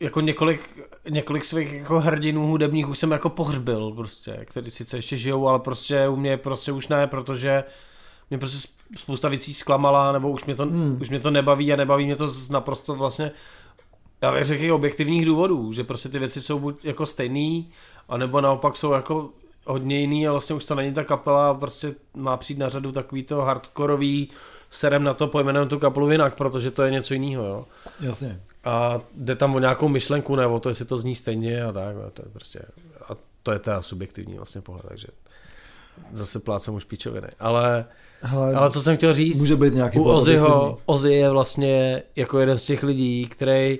jako několik, několik svých jako hrdinů hudebních už jsem jako pohřbil prostě, který sice ještě žijou, ale prostě u mě prostě už ne, protože mě prostě spousta věcí zklamala, nebo už mě to, Hmm. už mě to nebaví a nebaví mě to z naprosto vlastně já bych řekl i objektivních důvodů, že prostě ty věci jsou buď jako stejný, anebo naopak jsou jako hodně jiný a vlastně už to není ta kapela, prostě má přijít na řadu takový to hardkorový, serem na to pojmenujeme tu kapelu jinak, protože to je něco jiného, jo. Jasně. A jde tam o nějakou myšlenku, nebo to, jestli to zní stejně a tak, a to je prostě, a to je teda subjektivní vlastně pohled, takže zase plácem už píčoviny. Ale, Hele, ale co jsem chtěl říct, může být nějaký u Ozzyho. Ozzy je vlastně jako jeden z těch lidí, který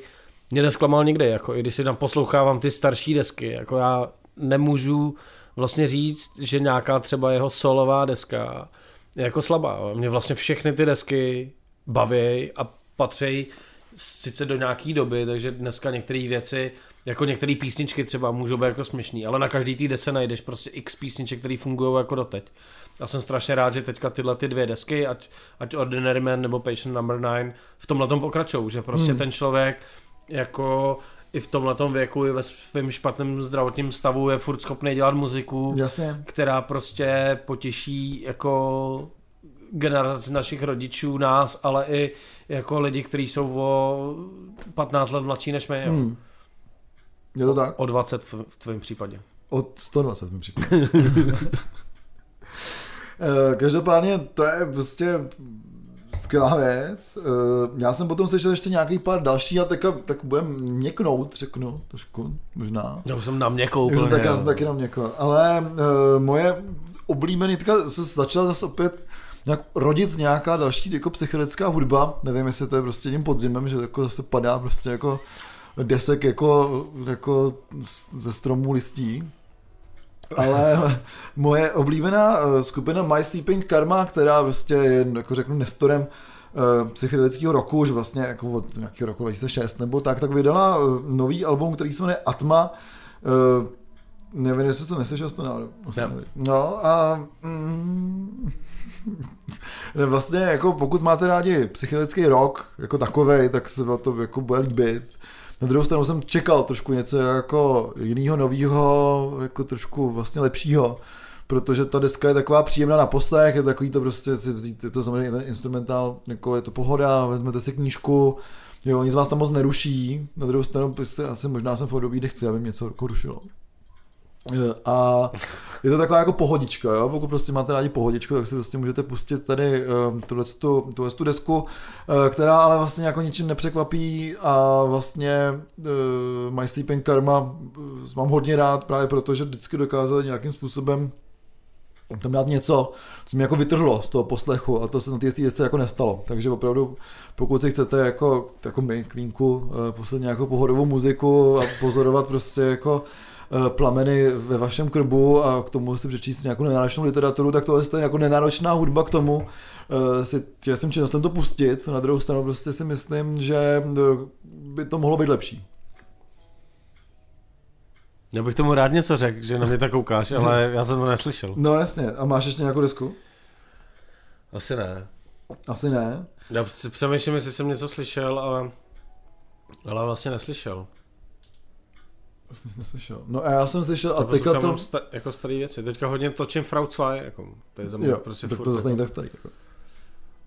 mě nesklamal nikdy, jako i když si tam poslouchávám ty starší desky, jako já nemůžu vlastně říct, že nějaká třeba jeho solová deska je jako slabá. Mě vlastně všechny ty desky baví a patří sice do nějaký doby, takže dneska některé věci, jako některé písničky třeba můžou být jako směšný, ale na každý tý se najdeš prostě x písniček, které fungují jako doteď. Já jsem strašně rád, že teďka tyhle ty dvě desky, ať, ať Ordinary Man nebo Patient Number 9, v tomhle tom pokračují, že prostě hmm. ten člověk jako i v tomhle věku, i ve svém špatném zdravotním stavu je furt schopný dělat muziku, Jasně. která prostě potěší jako generaci našich rodičů, nás, ale i jako lidi, kteří jsou o 15 let mladší než my. Jo. Hmm. Je to tak? O 20 v, v tvém případě. Od 120 v mém případě. Eh, Každopádně to je prostě skvělá věc. Eh, Já jsem potom slyšel ještě nějaký pár další a teďka, tak budem měknout, řeknu trošku, možná. Já už jsem na měkkou Já jsem, úplně. tak, já jsem taky na měko. Ale uh, moje oblíbený, teďka se začala zase opět nějak rodit nějaká další jako psychedelická hudba. Nevím, jestli to je prostě tím podzimem, že jako zase padá prostě jako desek jako, jako ze stromů listí. Ale moje oblíbená eh, skupina My Sleeping Karma, která prostě je, jako řeknu, nestorem eh, psychedelického roku, už vlastně jako od nějakého roku 2006 nebo tak, tak vydala eh, nový album, který se jmenuje Atma. Nevím, jestli to neslyšel to náhodou. Nevím. No a mm, ne, vlastně jako pokud máte rádi psychedelický rock jako takovej, tak se to jako bude líbit. Na druhou stranu jsem čekal trošku něco jako jiného, nového, jako trošku vlastně lepšího, protože ta deska je taková příjemná na poslech, je takový to prostě si vzít, je to samozřejmě ten instrumentál, jako je to pohoda, vezmete si knížku, jo, nic vás tam moc neruší, na druhou stranu prostě asi možná jsem v období, kde chci, aby mě něco rušilo. A je to taková jako pohodička, jo? pokud prostě máte rádi pohodičku, tak si prostě můžete pustit tady um, tuhle tu desku, eh, která ale vlastně jako ničím nepřekvapí a vlastně uh, My Sleeping Karma eh, mám hodně rád právě proto, že vždycky dokázali nějakým způsobem tam dát něco, co mě jako vytrhlo z toho poslechu a to se na té desce jako nestalo. Takže opravdu, pokud si chcete jako, jako my, Kvínku, poslat nějakou pohodovou muziku a pozorovat prostě jako plameny ve vašem krbu a k tomu si přečíst nějakou nenáročnou literaturu, tak to je jako nenáročná hudba k tomu eh, si těsným činnostem to pustit. Na druhou stranu prostě si myslím, že eh, by to mohlo být lepší. Já bych tomu rád něco řekl, že na mě tak koukáš, ale já jsem to neslyšel. No jasně, a máš ještě nějakou desku? Asi ne. Asi ne. Já si přemýšlím, jestli jsem něco slyšel, ale, ale vlastně neslyšel. Vlastně jsem neslyšel. No a já jsem slyšel, a A teďka to... sta- jako staré věci. Teďka hodně točím Frau 2, jako, to je za mě Jo, prostě tak furt, to zase není jako, tak starý. Jako.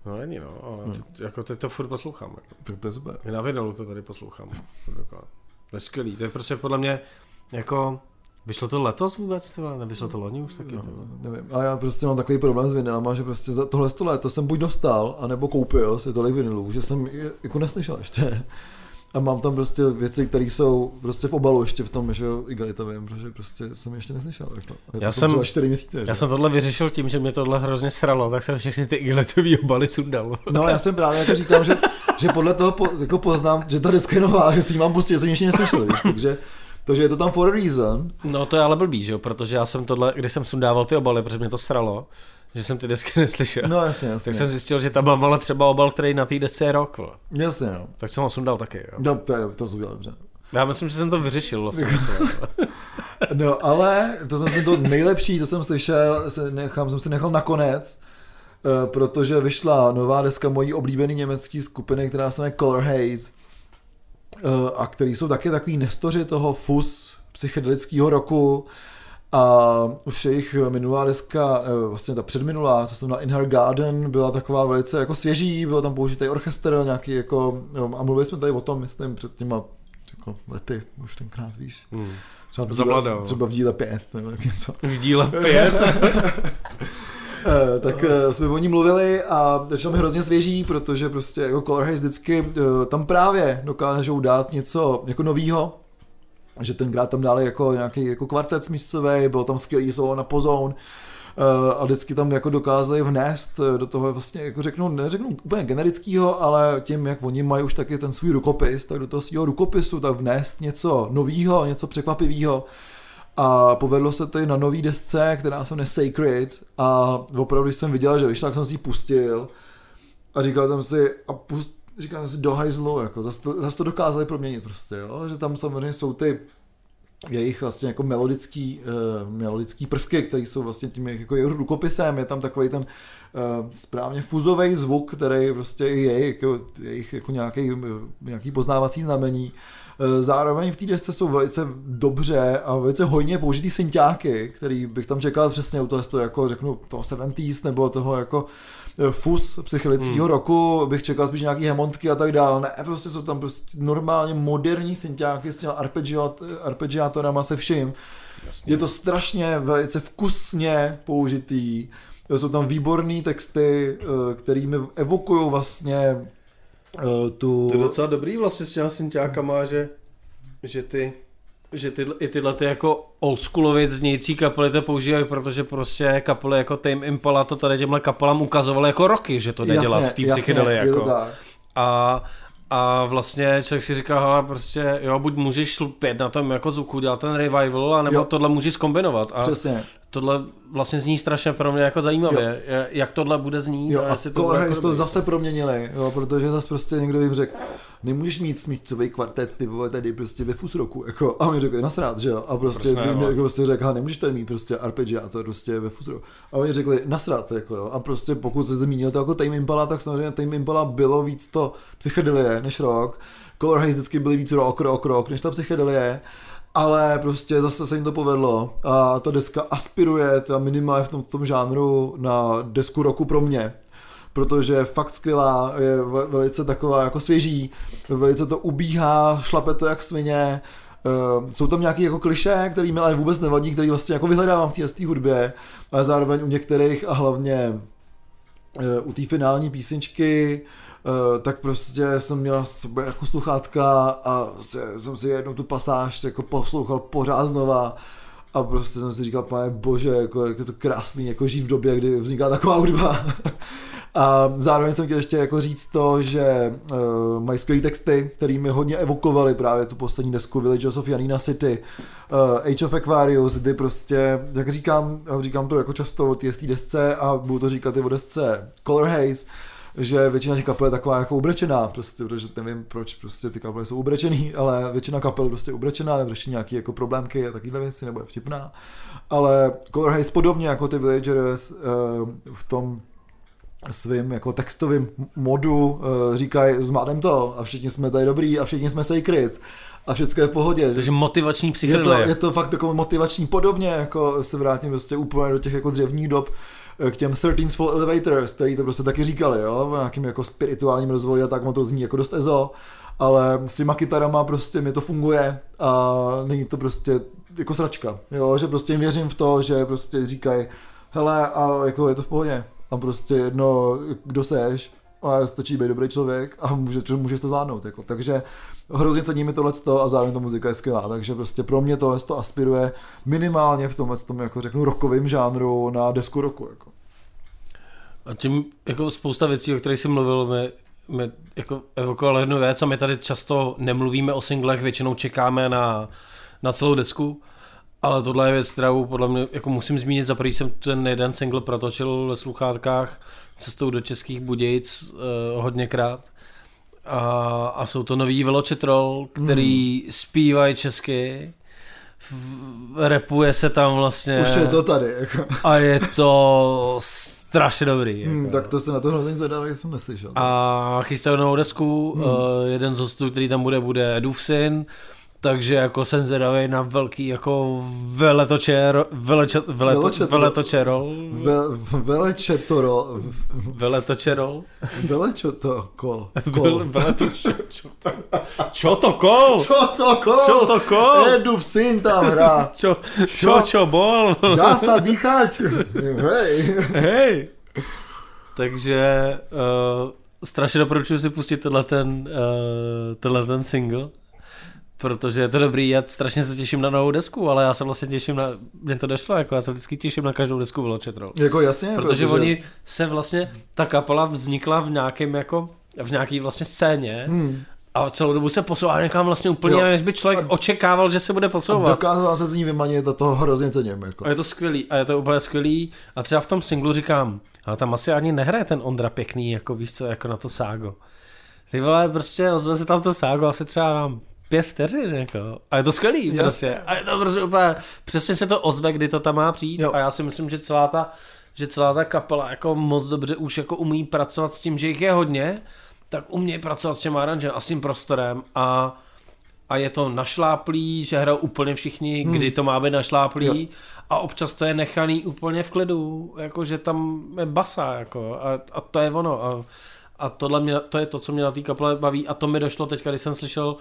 No není no, ale Hmm. teď, jako teď to furt poslouchám. Jako. Tak to je super. I na vinylu to tady poslouchám. Dokola. To je skvělý, to je prostě podle mě jako Vyšlo to letos vůbec, tyhle? nevyšlo to loni už taky? No, nevím, a já prostě mám takový problém s vinylama, že prostě za tohle sto let to jsem buď dostal, anebo koupil si tolik vinylů, že jsem je jako neslyšel ještě. A mám tam prostě věci, které jsou prostě v obalu ještě v tom, že jo, igelitovém, protože prostě jsem ještě neslyšel. Jako. Já jsem, třeba čtyři měsíce. Já že? jsem tohle vyřešil tím, že mě tohle hrozně sralo, tak jsem všechny ty igelitový obaly sundal. No já jsem právě jako říkám, že, že podle toho po, jako poznám, že ta deska je nová, že si ji mám pustit, že jsem ještě neslyšel, víš, takže takže je to tam for a reason. No to je ale blbý, že jo, protože já jsem tohle, když jsem sundával ty obaly, protože mě to sralo, že jsem ty desky neslyšel. No jasně, jasně. Tak jsem zjistil, že tam mám ale třeba obal, který na té desce je rok. Vole. Jasně, no. Tak jsem ho sundal taky, jo. No, to, je, to udělal dobře. Já myslím, že jsem to vyřešil vlastně. no, ale to jsem si to nejlepší, co jsem slyšel, se nechám, jsem si nechal nakonec, eh, protože vyšla nová deska mojí oblíbený německý skupiny, která se jmenuje Color Haze eh, a který jsou taky takový nestoři toho fus psychedelického roku a už jejich minulá deska, eh, vlastně ta předminulá, co jsem na In Her Garden, byla taková velice jako svěží, byl tam použitý orchestr, nějaký jako, a mluvili jsme tady o tom, myslím, před těma jako lety, už tenkrát víš. Hmm. Třeba v díle, třeba v díle pět, nebo něco. V díle pět? tak no. jsme o ní mluvili a začalo mi hrozně svěží, protože prostě jako Color Haze vždycky tam právě dokážou dát něco jako novýho, že tenkrát tam dali jako nějaký jako kvartet smíšcový, bylo tam skvělý solo na pozón, Uh, a vždycky tam jako dokázali vnést do toho vlastně, jako řeknu, neřeknu úplně generického, ale tím, jak oni mají už taky ten svůj rukopis, tak do toho svého rukopisu tak vnést něco nového, něco překvapivého. A povedlo se to i na nový desce, která se jmenuje Sacred a opravdu, jsem viděl, že vyšla, tak jsem si ji pustil a říkal jsem si, a pust, jsem si do hajzlu, jako zase to, zase to dokázali proměnit prostě, jo? že tam samozřejmě jsou ty jejich vlastně jako melodický, uh, melodický prvky, které jsou vlastně tím jako jeho rukopisem, je tam takový ten uh, správně fuzový zvuk, který prostě je jako, jejich jako nějaký, nějaký poznávací znamení. Uh, zároveň v té desce jsou velice dobře a velice hojně použitý synťáky, který bych tam čekal přesně u toho, jako řeknu toho 70s nebo toho jako uh, fus psychedelického hmm. roku, bych čekal spíš nějaký hemontky a tak dále. Ne, prostě jsou tam prostě normálně moderní synťáky s těma arpeggiat, arpeggiátorama se vším. Jasně. Je to strašně velice vkusně použitý. Jsou tam výborné texty, eh, kterými evokují vlastně eh, tu... To je docela dobrý vlastně s těma synťákama, že, že ty že ty, i tyhle ty jako oldschoolově znějící kapely to používají, protože prostě kapely jako Tame Impala to tady těmhle kapelám ukazovaly jako roky, že to jde jasně, dělat v té psychedeli. Jako. A a vlastně člověk si říká, hele, prostě, jo, buď můžeš pět na tom jako zvuku, dělat ten revival, anebo jo. tohle můžeš kombinovat. A Přesně. Tohle vlastně zní strašně pro mě jako zajímavě, jo. jak tohle bude znít. Jo, a, a to, jako to zase proměnili, jo, protože zase prostě někdo jim řekl, nemůžeš mít smíčcový kvartet, ty vole, tady prostě ve fusroku, jako, a mi řekli, nasrát, že jo, a prostě mi jako prostě řekl, nemůžeš tady mít prostě arpeggiator prostě ve fusroku, a oni řekli, nasrát, jako, jo, a prostě pokud se zmínil to jako Tame Impala, tak samozřejmě Tame Impala bylo víc to psychedelie než rock, Color Haze vždycky byly víc rock, rock, rock, než ta psychedelie, ale prostě zase se jim to povedlo a ta deska aspiruje teda minimálně v tom, tom žánru na desku roku pro mě, protože je fakt skvělá, je velice taková jako svěží, velice to ubíhá, šlape to jak svině, Uh, jsou tam nějaké jako kliše, který mi ale vůbec nevadí, který vlastně jako vyhledávám v té hudbě, ale zároveň u některých a hlavně uh, u té finální písničky tak prostě jsem měl sobě jako sluchátka a jsem si jednou tu pasáž jako poslouchal pořád znova a prostě jsem si říkal, pane bože, jako, jak je to krásný, jako živ v době, kdy vzniká taková hudba. A zároveň jsem chtěl ještě jako říct to, že uh, mají skvělé texty, které mi hodně evokovaly právě tu poslední desku Villages of Janina City, uh, Age of Aquarius, kdy prostě, jak říkám, říkám to jako často o té desce a budu to říkat i o desce Color Haze, že většina těch kapel je taková jako ubrečená, prostě, protože nevím proč prostě ty kapely jsou ubrečený, ale většina kapel prostě ubrečená, nebo řeší nějaké jako problémky a takovéhle věci, nebo je vtipná. Ale Color Haze podobně jako ty Villagers uh, v tom svým jako textovým modu uh, říkají, zvládnem to a všichni jsme tady dobrý a všichni jsme sacred a všechno je v pohodě. Takže motivační psychedelie. Je to, je to fakt jako motivační podobně, jako se vrátím prostě úplně do těch jako dřevních dob, Eh, k těm 13 Fall Elevators, který to prostě taky říkali, jo, v nějakým jako spirituálním rozvoji a tak mu to zní jako dost ezo, ale s těma kytarama prostě mi to funguje a není to prostě jako sračka, jo, že prostě věřím v to, že prostě říkají, hele, a jako je to v pohodě. A prostě jedno, kdo seš, a stačí být dobrý člověk a může, můžeš to zvládnout. Jako. Takže hrozně cením tohle a zároveň ta muzika je skvělá. Takže prostě pro mě tohle to aspiruje minimálně v tomhle tom, jako řeknu, rokovým žánru na desku roku. Jako. A tím jako spousta věcí, o kterých jsi mluvil, mi, mi jako evokoval jednu věc a my tady často nemluvíme o singlech, většinou čekáme na, na celou desku. Ale tohle je věc, kterou podle mě jako musím zmínit. Za jsem ten jeden single protočil ve sluchátkách cestou do českých Budějic uh, hodněkrát. A, a jsou to nový Veločetrol, který hmm. zpívají česky, repuje se tam vlastně. Už je to tady. Jako. A je to strašně dobrý. Hmm, jako. Hmm, tak to se na to hrozně zvedavý, jsem neslyšel. A chystají novou desku, hmm. uh, jeden z hostů, který tam bude, bude Dufsin takže jako jsem zvědavý na velký jako veletočer, veleče, veleto, veletočerol. Ve, velečetoro. Veletočerol. Velečotoko. Čotokol. Čotokol. Čotokol. Edu v syn tam hrá. Čo, čo, čo bol. Dá sa dýchať. Hej. Hej. Takže uh, strašně doporučuji si pustit tenhle ten, uh, tenhle ten single protože je to dobrý, já strašně se těším na novou desku, ale já se vlastně těším na, mě to došlo, jako já se vždycky těším na každou desku Veločetrol. Jako jasně, protože, protože oni se vlastně, ta kapela vznikla v nějakém jako, v nějaký vlastně scéně, hmm. A celou dobu se posouvá někam vlastně úplně, jo. než by člověk očekával, že se bude posouvat. A dokázal se z ní vymanit a toho hrozně cením. Jako. A je to skvělý, a je to úplně skvělý. A třeba v tom singlu říkám, ale tam asi ani nehraje ten Ondra pěkný, jako víš co, jako na to ságo. Ty vole, prostě ozve se tam to ságo asi třeba nám pět vteřin, jako. A je to skvělý, prostě. A je to prostě úplně, přesně se to ozve, kdy to tam má přijít. Jo. A já si myslím, že celá ta, že celá ta kapela jako moc dobře už jako umí pracovat s tím, že jich je hodně, tak umí pracovat s těm aranžem a s tím prostorem a a je to našláplý, že hrajou úplně všichni, hmm. kdy to má být našláplý jo. a občas to je nechaný úplně v klidu, jako že tam je basa, jako a, a to je ono a, a tohle mě, to je to, co mě na té kaple baví a to mi došlo teď, když jsem slyšel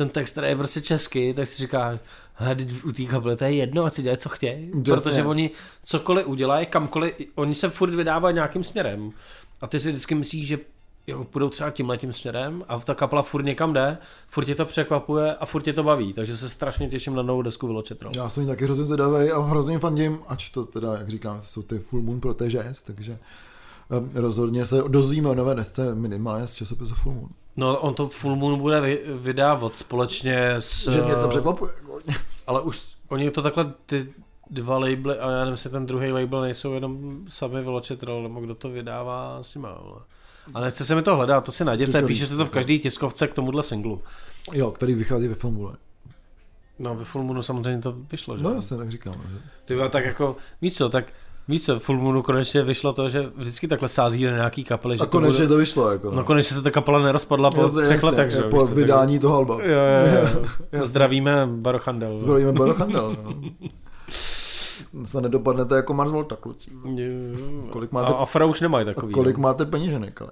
ten text, který je prostě český, tak si říká, u té kapely to je jedno, ať si dělají, co chtějí. Protože oni cokoliv udělají, kamkoliv, oni se furt vydávají nějakým směrem. A ty si vždycky myslíš, že jo, půjdou třeba tímhle tím směrem a ta kapela furt někam jde, furt tě to překvapuje a furt tě to baví, takže se strašně těším na novou desku Veločetro. Já jsem taky hrozně zvědavý a hrozně fandím, ač to teda, jak říkám, jsou ty Full Moon Proteges, takže rozhodně se dozvíme o nové desce minimálně z časopisu Full Moon. No on to Full Moon bude vydávat společně s... Že mě to překvapuje. Ale už oni to takhle ty dva labely, a já nevím, jestli ten druhý label nejsou jenom sami Veločetrol, nebo kdo to vydává s nimi, ale... A nechce se mi to hledat, to si najděte, píše se to v každé tiskovce k tomuhle singlu. Jo, který vychází ve filmu. No, ve Full Moonu samozřejmě to vyšlo, že? No jasně, tak říkám. Že... Ty tak jako, víš co, tak Víš co, Full Moonu konečně vyšlo to, že vždycky takhle sází na nějaký kapely. Že a konečně to, bude... to vyšlo. Jako, no. no. konečně se ta kapela nerozpadla po jasně, třech letech. Že? Po vydání toho alba. Jo, jo, jo. Zdravíme Barochandel. Zdravíme Barochandel. no. se nedopadnete jako Mars Volta, kluci. Kolik máte... A Afra už nemají takový. Kolik no. máte peněženek, ale?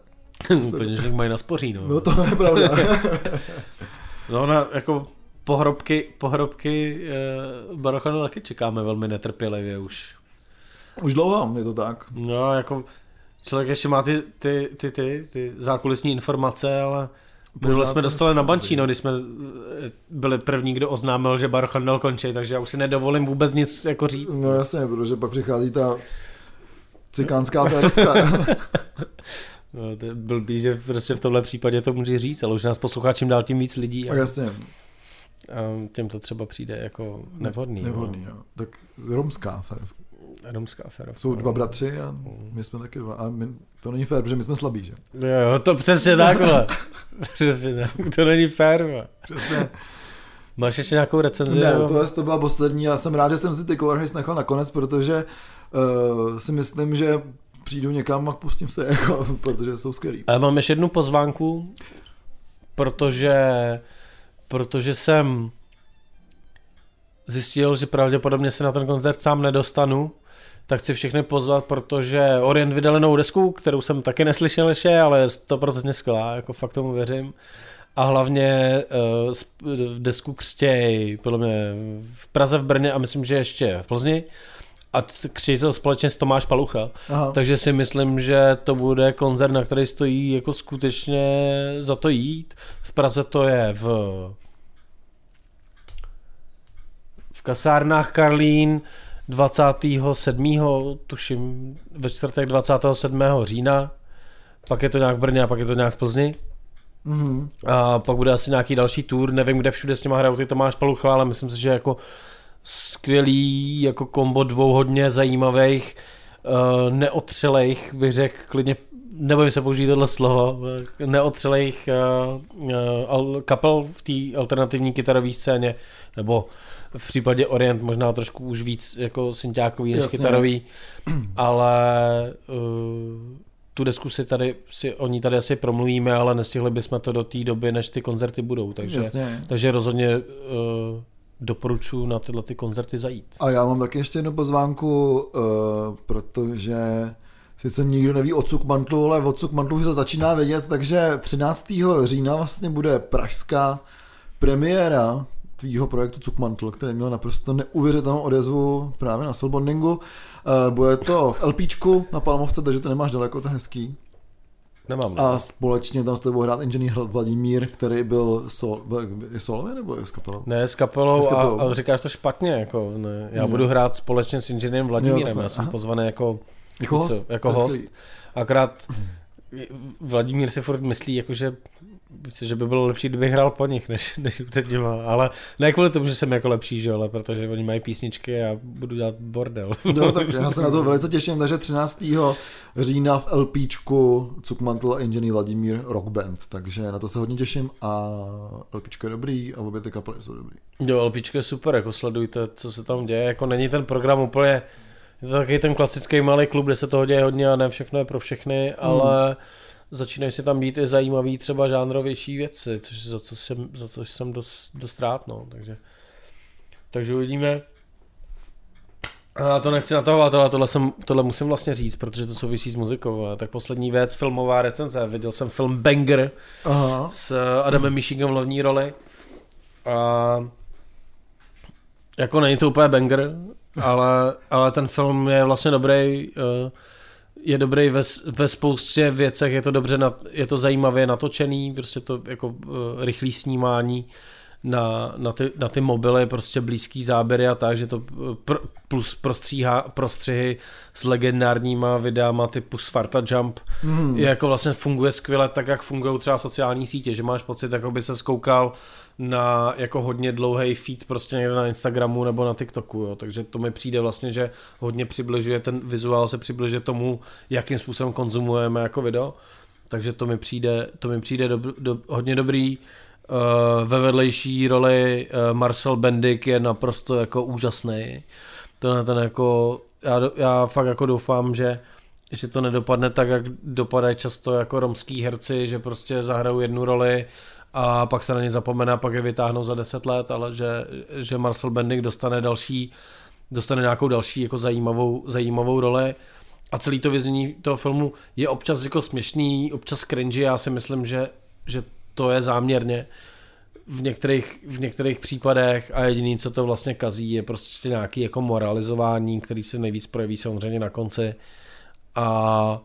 peněženek mají na spoří, no. No to je pravda. no na, jako pohrobky, pohrobky eh, Barochandel taky čekáme velmi netrpělivě už. Už dlouho, je to tak. No, jako člověk ještě má ty, ty, ty, ty, ty zákulisní informace, ale Minule jsme dostali na Bančíno, když jsme eh, byli první, kdo oznámil, že Barchandel končí, takže já už si nedovolím vůbec nic jako říct. No jasně, protože pak přichází ta cikánská ferovka. no, to je blbý, že prostě v tomhle případě to může říct, ale už nás poslouchá čím dál tím víc lidí. A jasně. A těm to třeba přijde jako nevhodný. Nevhodný, no. no. Tak romská romská aféra. Jsou dva bratři a my jsme taky dva. A my, to není fér, protože my jsme slabí, že? Jo, to přesně takhle. přesně tak. To není fér. Přesně. Máš ještě nějakou recenzi? Ne, to, to byla poslední. Já jsem rád, že jsem si ty Color Haze nechal nakonec, protože uh, si myslím, že přijdu někam a pustím se, jako, protože jsou skvělý. A mám ještě jednu pozvánku, protože, protože jsem zjistil, že pravděpodobně se na ten koncert sám nedostanu, tak chci všechny pozvat, protože Orient vydali novou desku, kterou jsem taky neslyšel ještě, ale je 100% skvělá, jako fakt tomu věřím. a hlavně uh, desku Křtěj, podle mě v Praze, v Brně a myslím, že ještě v Plzni a křičí to společně s Tomáš Palucha. Aha. Takže si myslím, že to bude koncert, na který stojí jako skutečně za to jít. V Praze to je v v kasárnách Karlín 27. tuším ve čtvrtek 27. října, pak je to nějak v Brně a pak je to nějak v Plzni. Mm-hmm. A pak bude asi nějaký další tour, nevím, kde všude s těma hrajou ty Tomáš Palucha, ale myslím si, že jako skvělý jako kombo dvou hodně zajímavých, uh, neotřelejch, bych řekl klidně, nebojím se použít tohle slovo, neotřelejch uh, uh, kapel v té alternativní kytarové scéně, nebo v případě Orient možná trošku už víc jako synťákový než Jasně. kytarový, ale uh, tu desku si tady, si o ní tady asi promluvíme, ale nestihli bychom to do té doby, než ty koncerty budou, takže, takže rozhodně uh, doporučuji na tyhle ty koncerty zajít. A já mám taky ještě jednu pozvánku, uh, protože sice nikdo neví o Cukmantlu, ale o Cukmantlu se začíná vědět, takže 13. října vlastně bude pražská premiéra tvýho projektu Cukmantl, který měl naprosto neuvěřitelnou odezvu právě na Soulbondingu. Uh, bude to v LPčku na Palmovce, takže to nemáš daleko, to je hezký. Nemám. Ne. A společně tam s tebou hrát inženýr Vladimír, který byl sol, je solově nebo je s kapelou? Ne, s kapelou, s kapelou. A, a, říkáš to špatně. Jako, ne. Já ne. budu hrát společně s inženýrem Vladimírem, jo, já jsem Aha. pozvaný jako, jako host. Jako host. Akrát Vladimír si furt myslí, jako, že že by bylo lepší, kdybych hrál po nich, než, než před nima. Ale ne kvůli tomu, že jsem jako lepší, že ale protože oni mají písničky a budu dělat bordel. No, takže já se na to velice těším. Takže 13. října v LPčku Cukmantel a Engineer Vladimír Rock Band. Takže na to se hodně těším a LPčko je dobrý a obě ty kapely jsou dobrý. Jo, LPčko je super, jako sledujte, co se tam děje. Jako není ten program úplně je to taky ten klasický malý klub, kde se toho děje hodně a ne všechno je pro všechny, hmm. Ale začínají si tam být i zajímavý třeba žánrovější věci, což za co jsem, za co jsem dost, dost rád, no, takže, takže uvidíme. A to nechci natahovat, ale tohle, jsem, tohle musím vlastně říct, protože to souvisí s muzikou. Tak poslední věc, filmová recenze. Viděl jsem film Banger Aha. s Adamem Michigem v hlavní roli. A jako není to úplně banger, ale, ale ten film je vlastně dobrý. Uh, je dobrý ve, ve spoustě věcech, je to dobře, na, je to zajímavě natočený, prostě to jako uh, rychlý snímání na, na, ty, na ty mobily, prostě blízký záběry a tak, že to eh, pr, plus prostříhá, prostřihy s legendárníma videama typu Sparta Jump, mm. je jako vlastně funguje skvěle tak, jak fungují třeba sociální sítě, že máš pocit, jako by se skoukal na jako hodně dlouhý feed prostě někde na Instagramu nebo na TikToku, jo. takže to mi přijde vlastně, že hodně přibližuje, ten vizuál se přibližuje tomu, jakým způsobem konzumujeme jako video, takže to mi přijde, to mi přijde do, do, hodně dobrý. Uh, ve vedlejší roli uh, Marcel Bendik je naprosto jako úžasný. Ten, ten jako, já, já fakt jako doufám, že že to nedopadne tak, jak dopadají často jako romský herci, že prostě zahrajou jednu roli a pak se na ně zapomene a pak je vytáhnou za 10 let, ale že, že Marcel Bendik dostane další, dostane nějakou další jako zajímavou, zajímavou roli. A celý to vězení toho filmu je občas jako směšný, občas cringy, já si myslím, že, že to je záměrně v některých, v některých případech. A jediný, co to vlastně kazí, je prostě nějaký jako moralizování, který se nejvíc projeví samozřejmě na konci. A,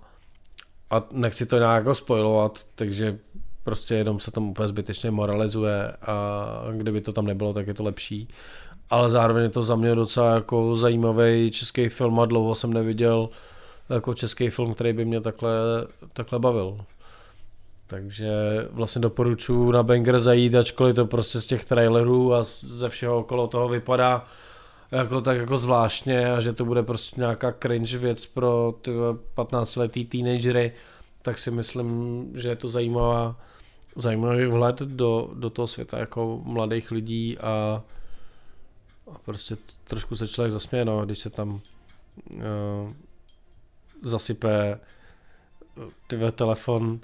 a nechci to nějak jako spojovat, takže prostě jenom se tam úplně zbytečně moralizuje a kdyby to tam nebylo, tak je to lepší. Ale zároveň je to za mě docela jako zajímavý český film a dlouho jsem neviděl jako český film, který by mě takhle, takhle bavil. Takže vlastně doporučuji na Banger zajít, ačkoliv to prostě z těch trailerů a ze všeho okolo toho vypadá jako tak jako zvláštně a že to bude prostě nějaká cringe věc pro ty 15 letý teenagery, tak si myslím, že je to zajímavá zajímavý vhled do, do toho světa jako mladých lidí a, a prostě trošku se člověk zasměje, no, když se tam uh, zasype tyhle telefon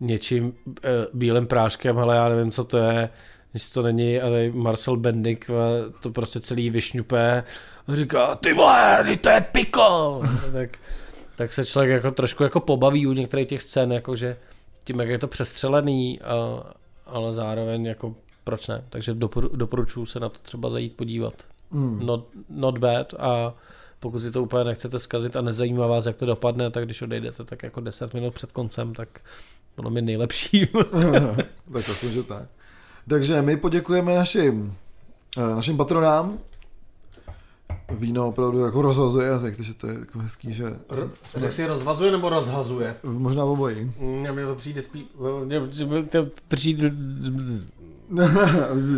něčím uh, bílým práškem, ale já nevím, co to je, když to není, ale Marcel Bendik to prostě celý vyšňupé a říká, ty vole, to je piko! tak, tak se člověk jako trošku jako pobaví u některých těch scén, jakože tím, jak je to přestřelený a, ale zároveň jako proč ne. Takže dopor, doporučuji se na to třeba zajít podívat. Hmm. Not, not bad a pokud si to úplně nechcete zkazit a nezajímá vás, jak to dopadne, tak když odejdete tak jako 10 minut před koncem, tak ono mi nejlepší. tak aspoň, že tak. Takže my poděkujeme našim, eh, našim patronám. Víno opravdu jako rozhazuje jazyk, takže to je jako hezký, že Řekl si rozvazuje nebo rozhazuje? možná obojí. Mně mě to přijde spíš... To přijde...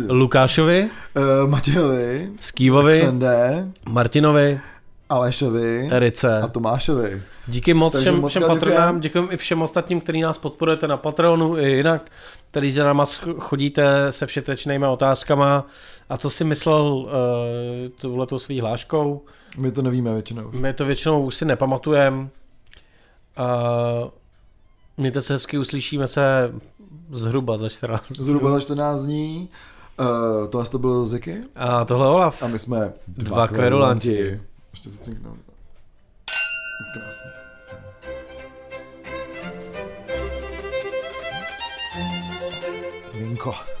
Lukášovi, Eh, Matějovi, Skývovi, Sende, Martinovi, Alešovi Erice. a Tomášovi. Díky moc Takže všem, moc všem patronám, děkujem. i všem ostatním, kteří nás podporujete na Patreonu i jinak, který za náma chodíte se všetečnými otázkama a co si myslel uh, touhletou svý hláškou. My to nevíme většinou už. My to většinou už si nepamatujeme. Uh, mějte se hezky, uslyšíme se zhruba za 14 Zhruba za 14 dní. Uh, to asi to bylo Ziky. A tohle Olaf. A my jsme Dva kverulanti. Ještě se cinknout. Krásně. Vinko.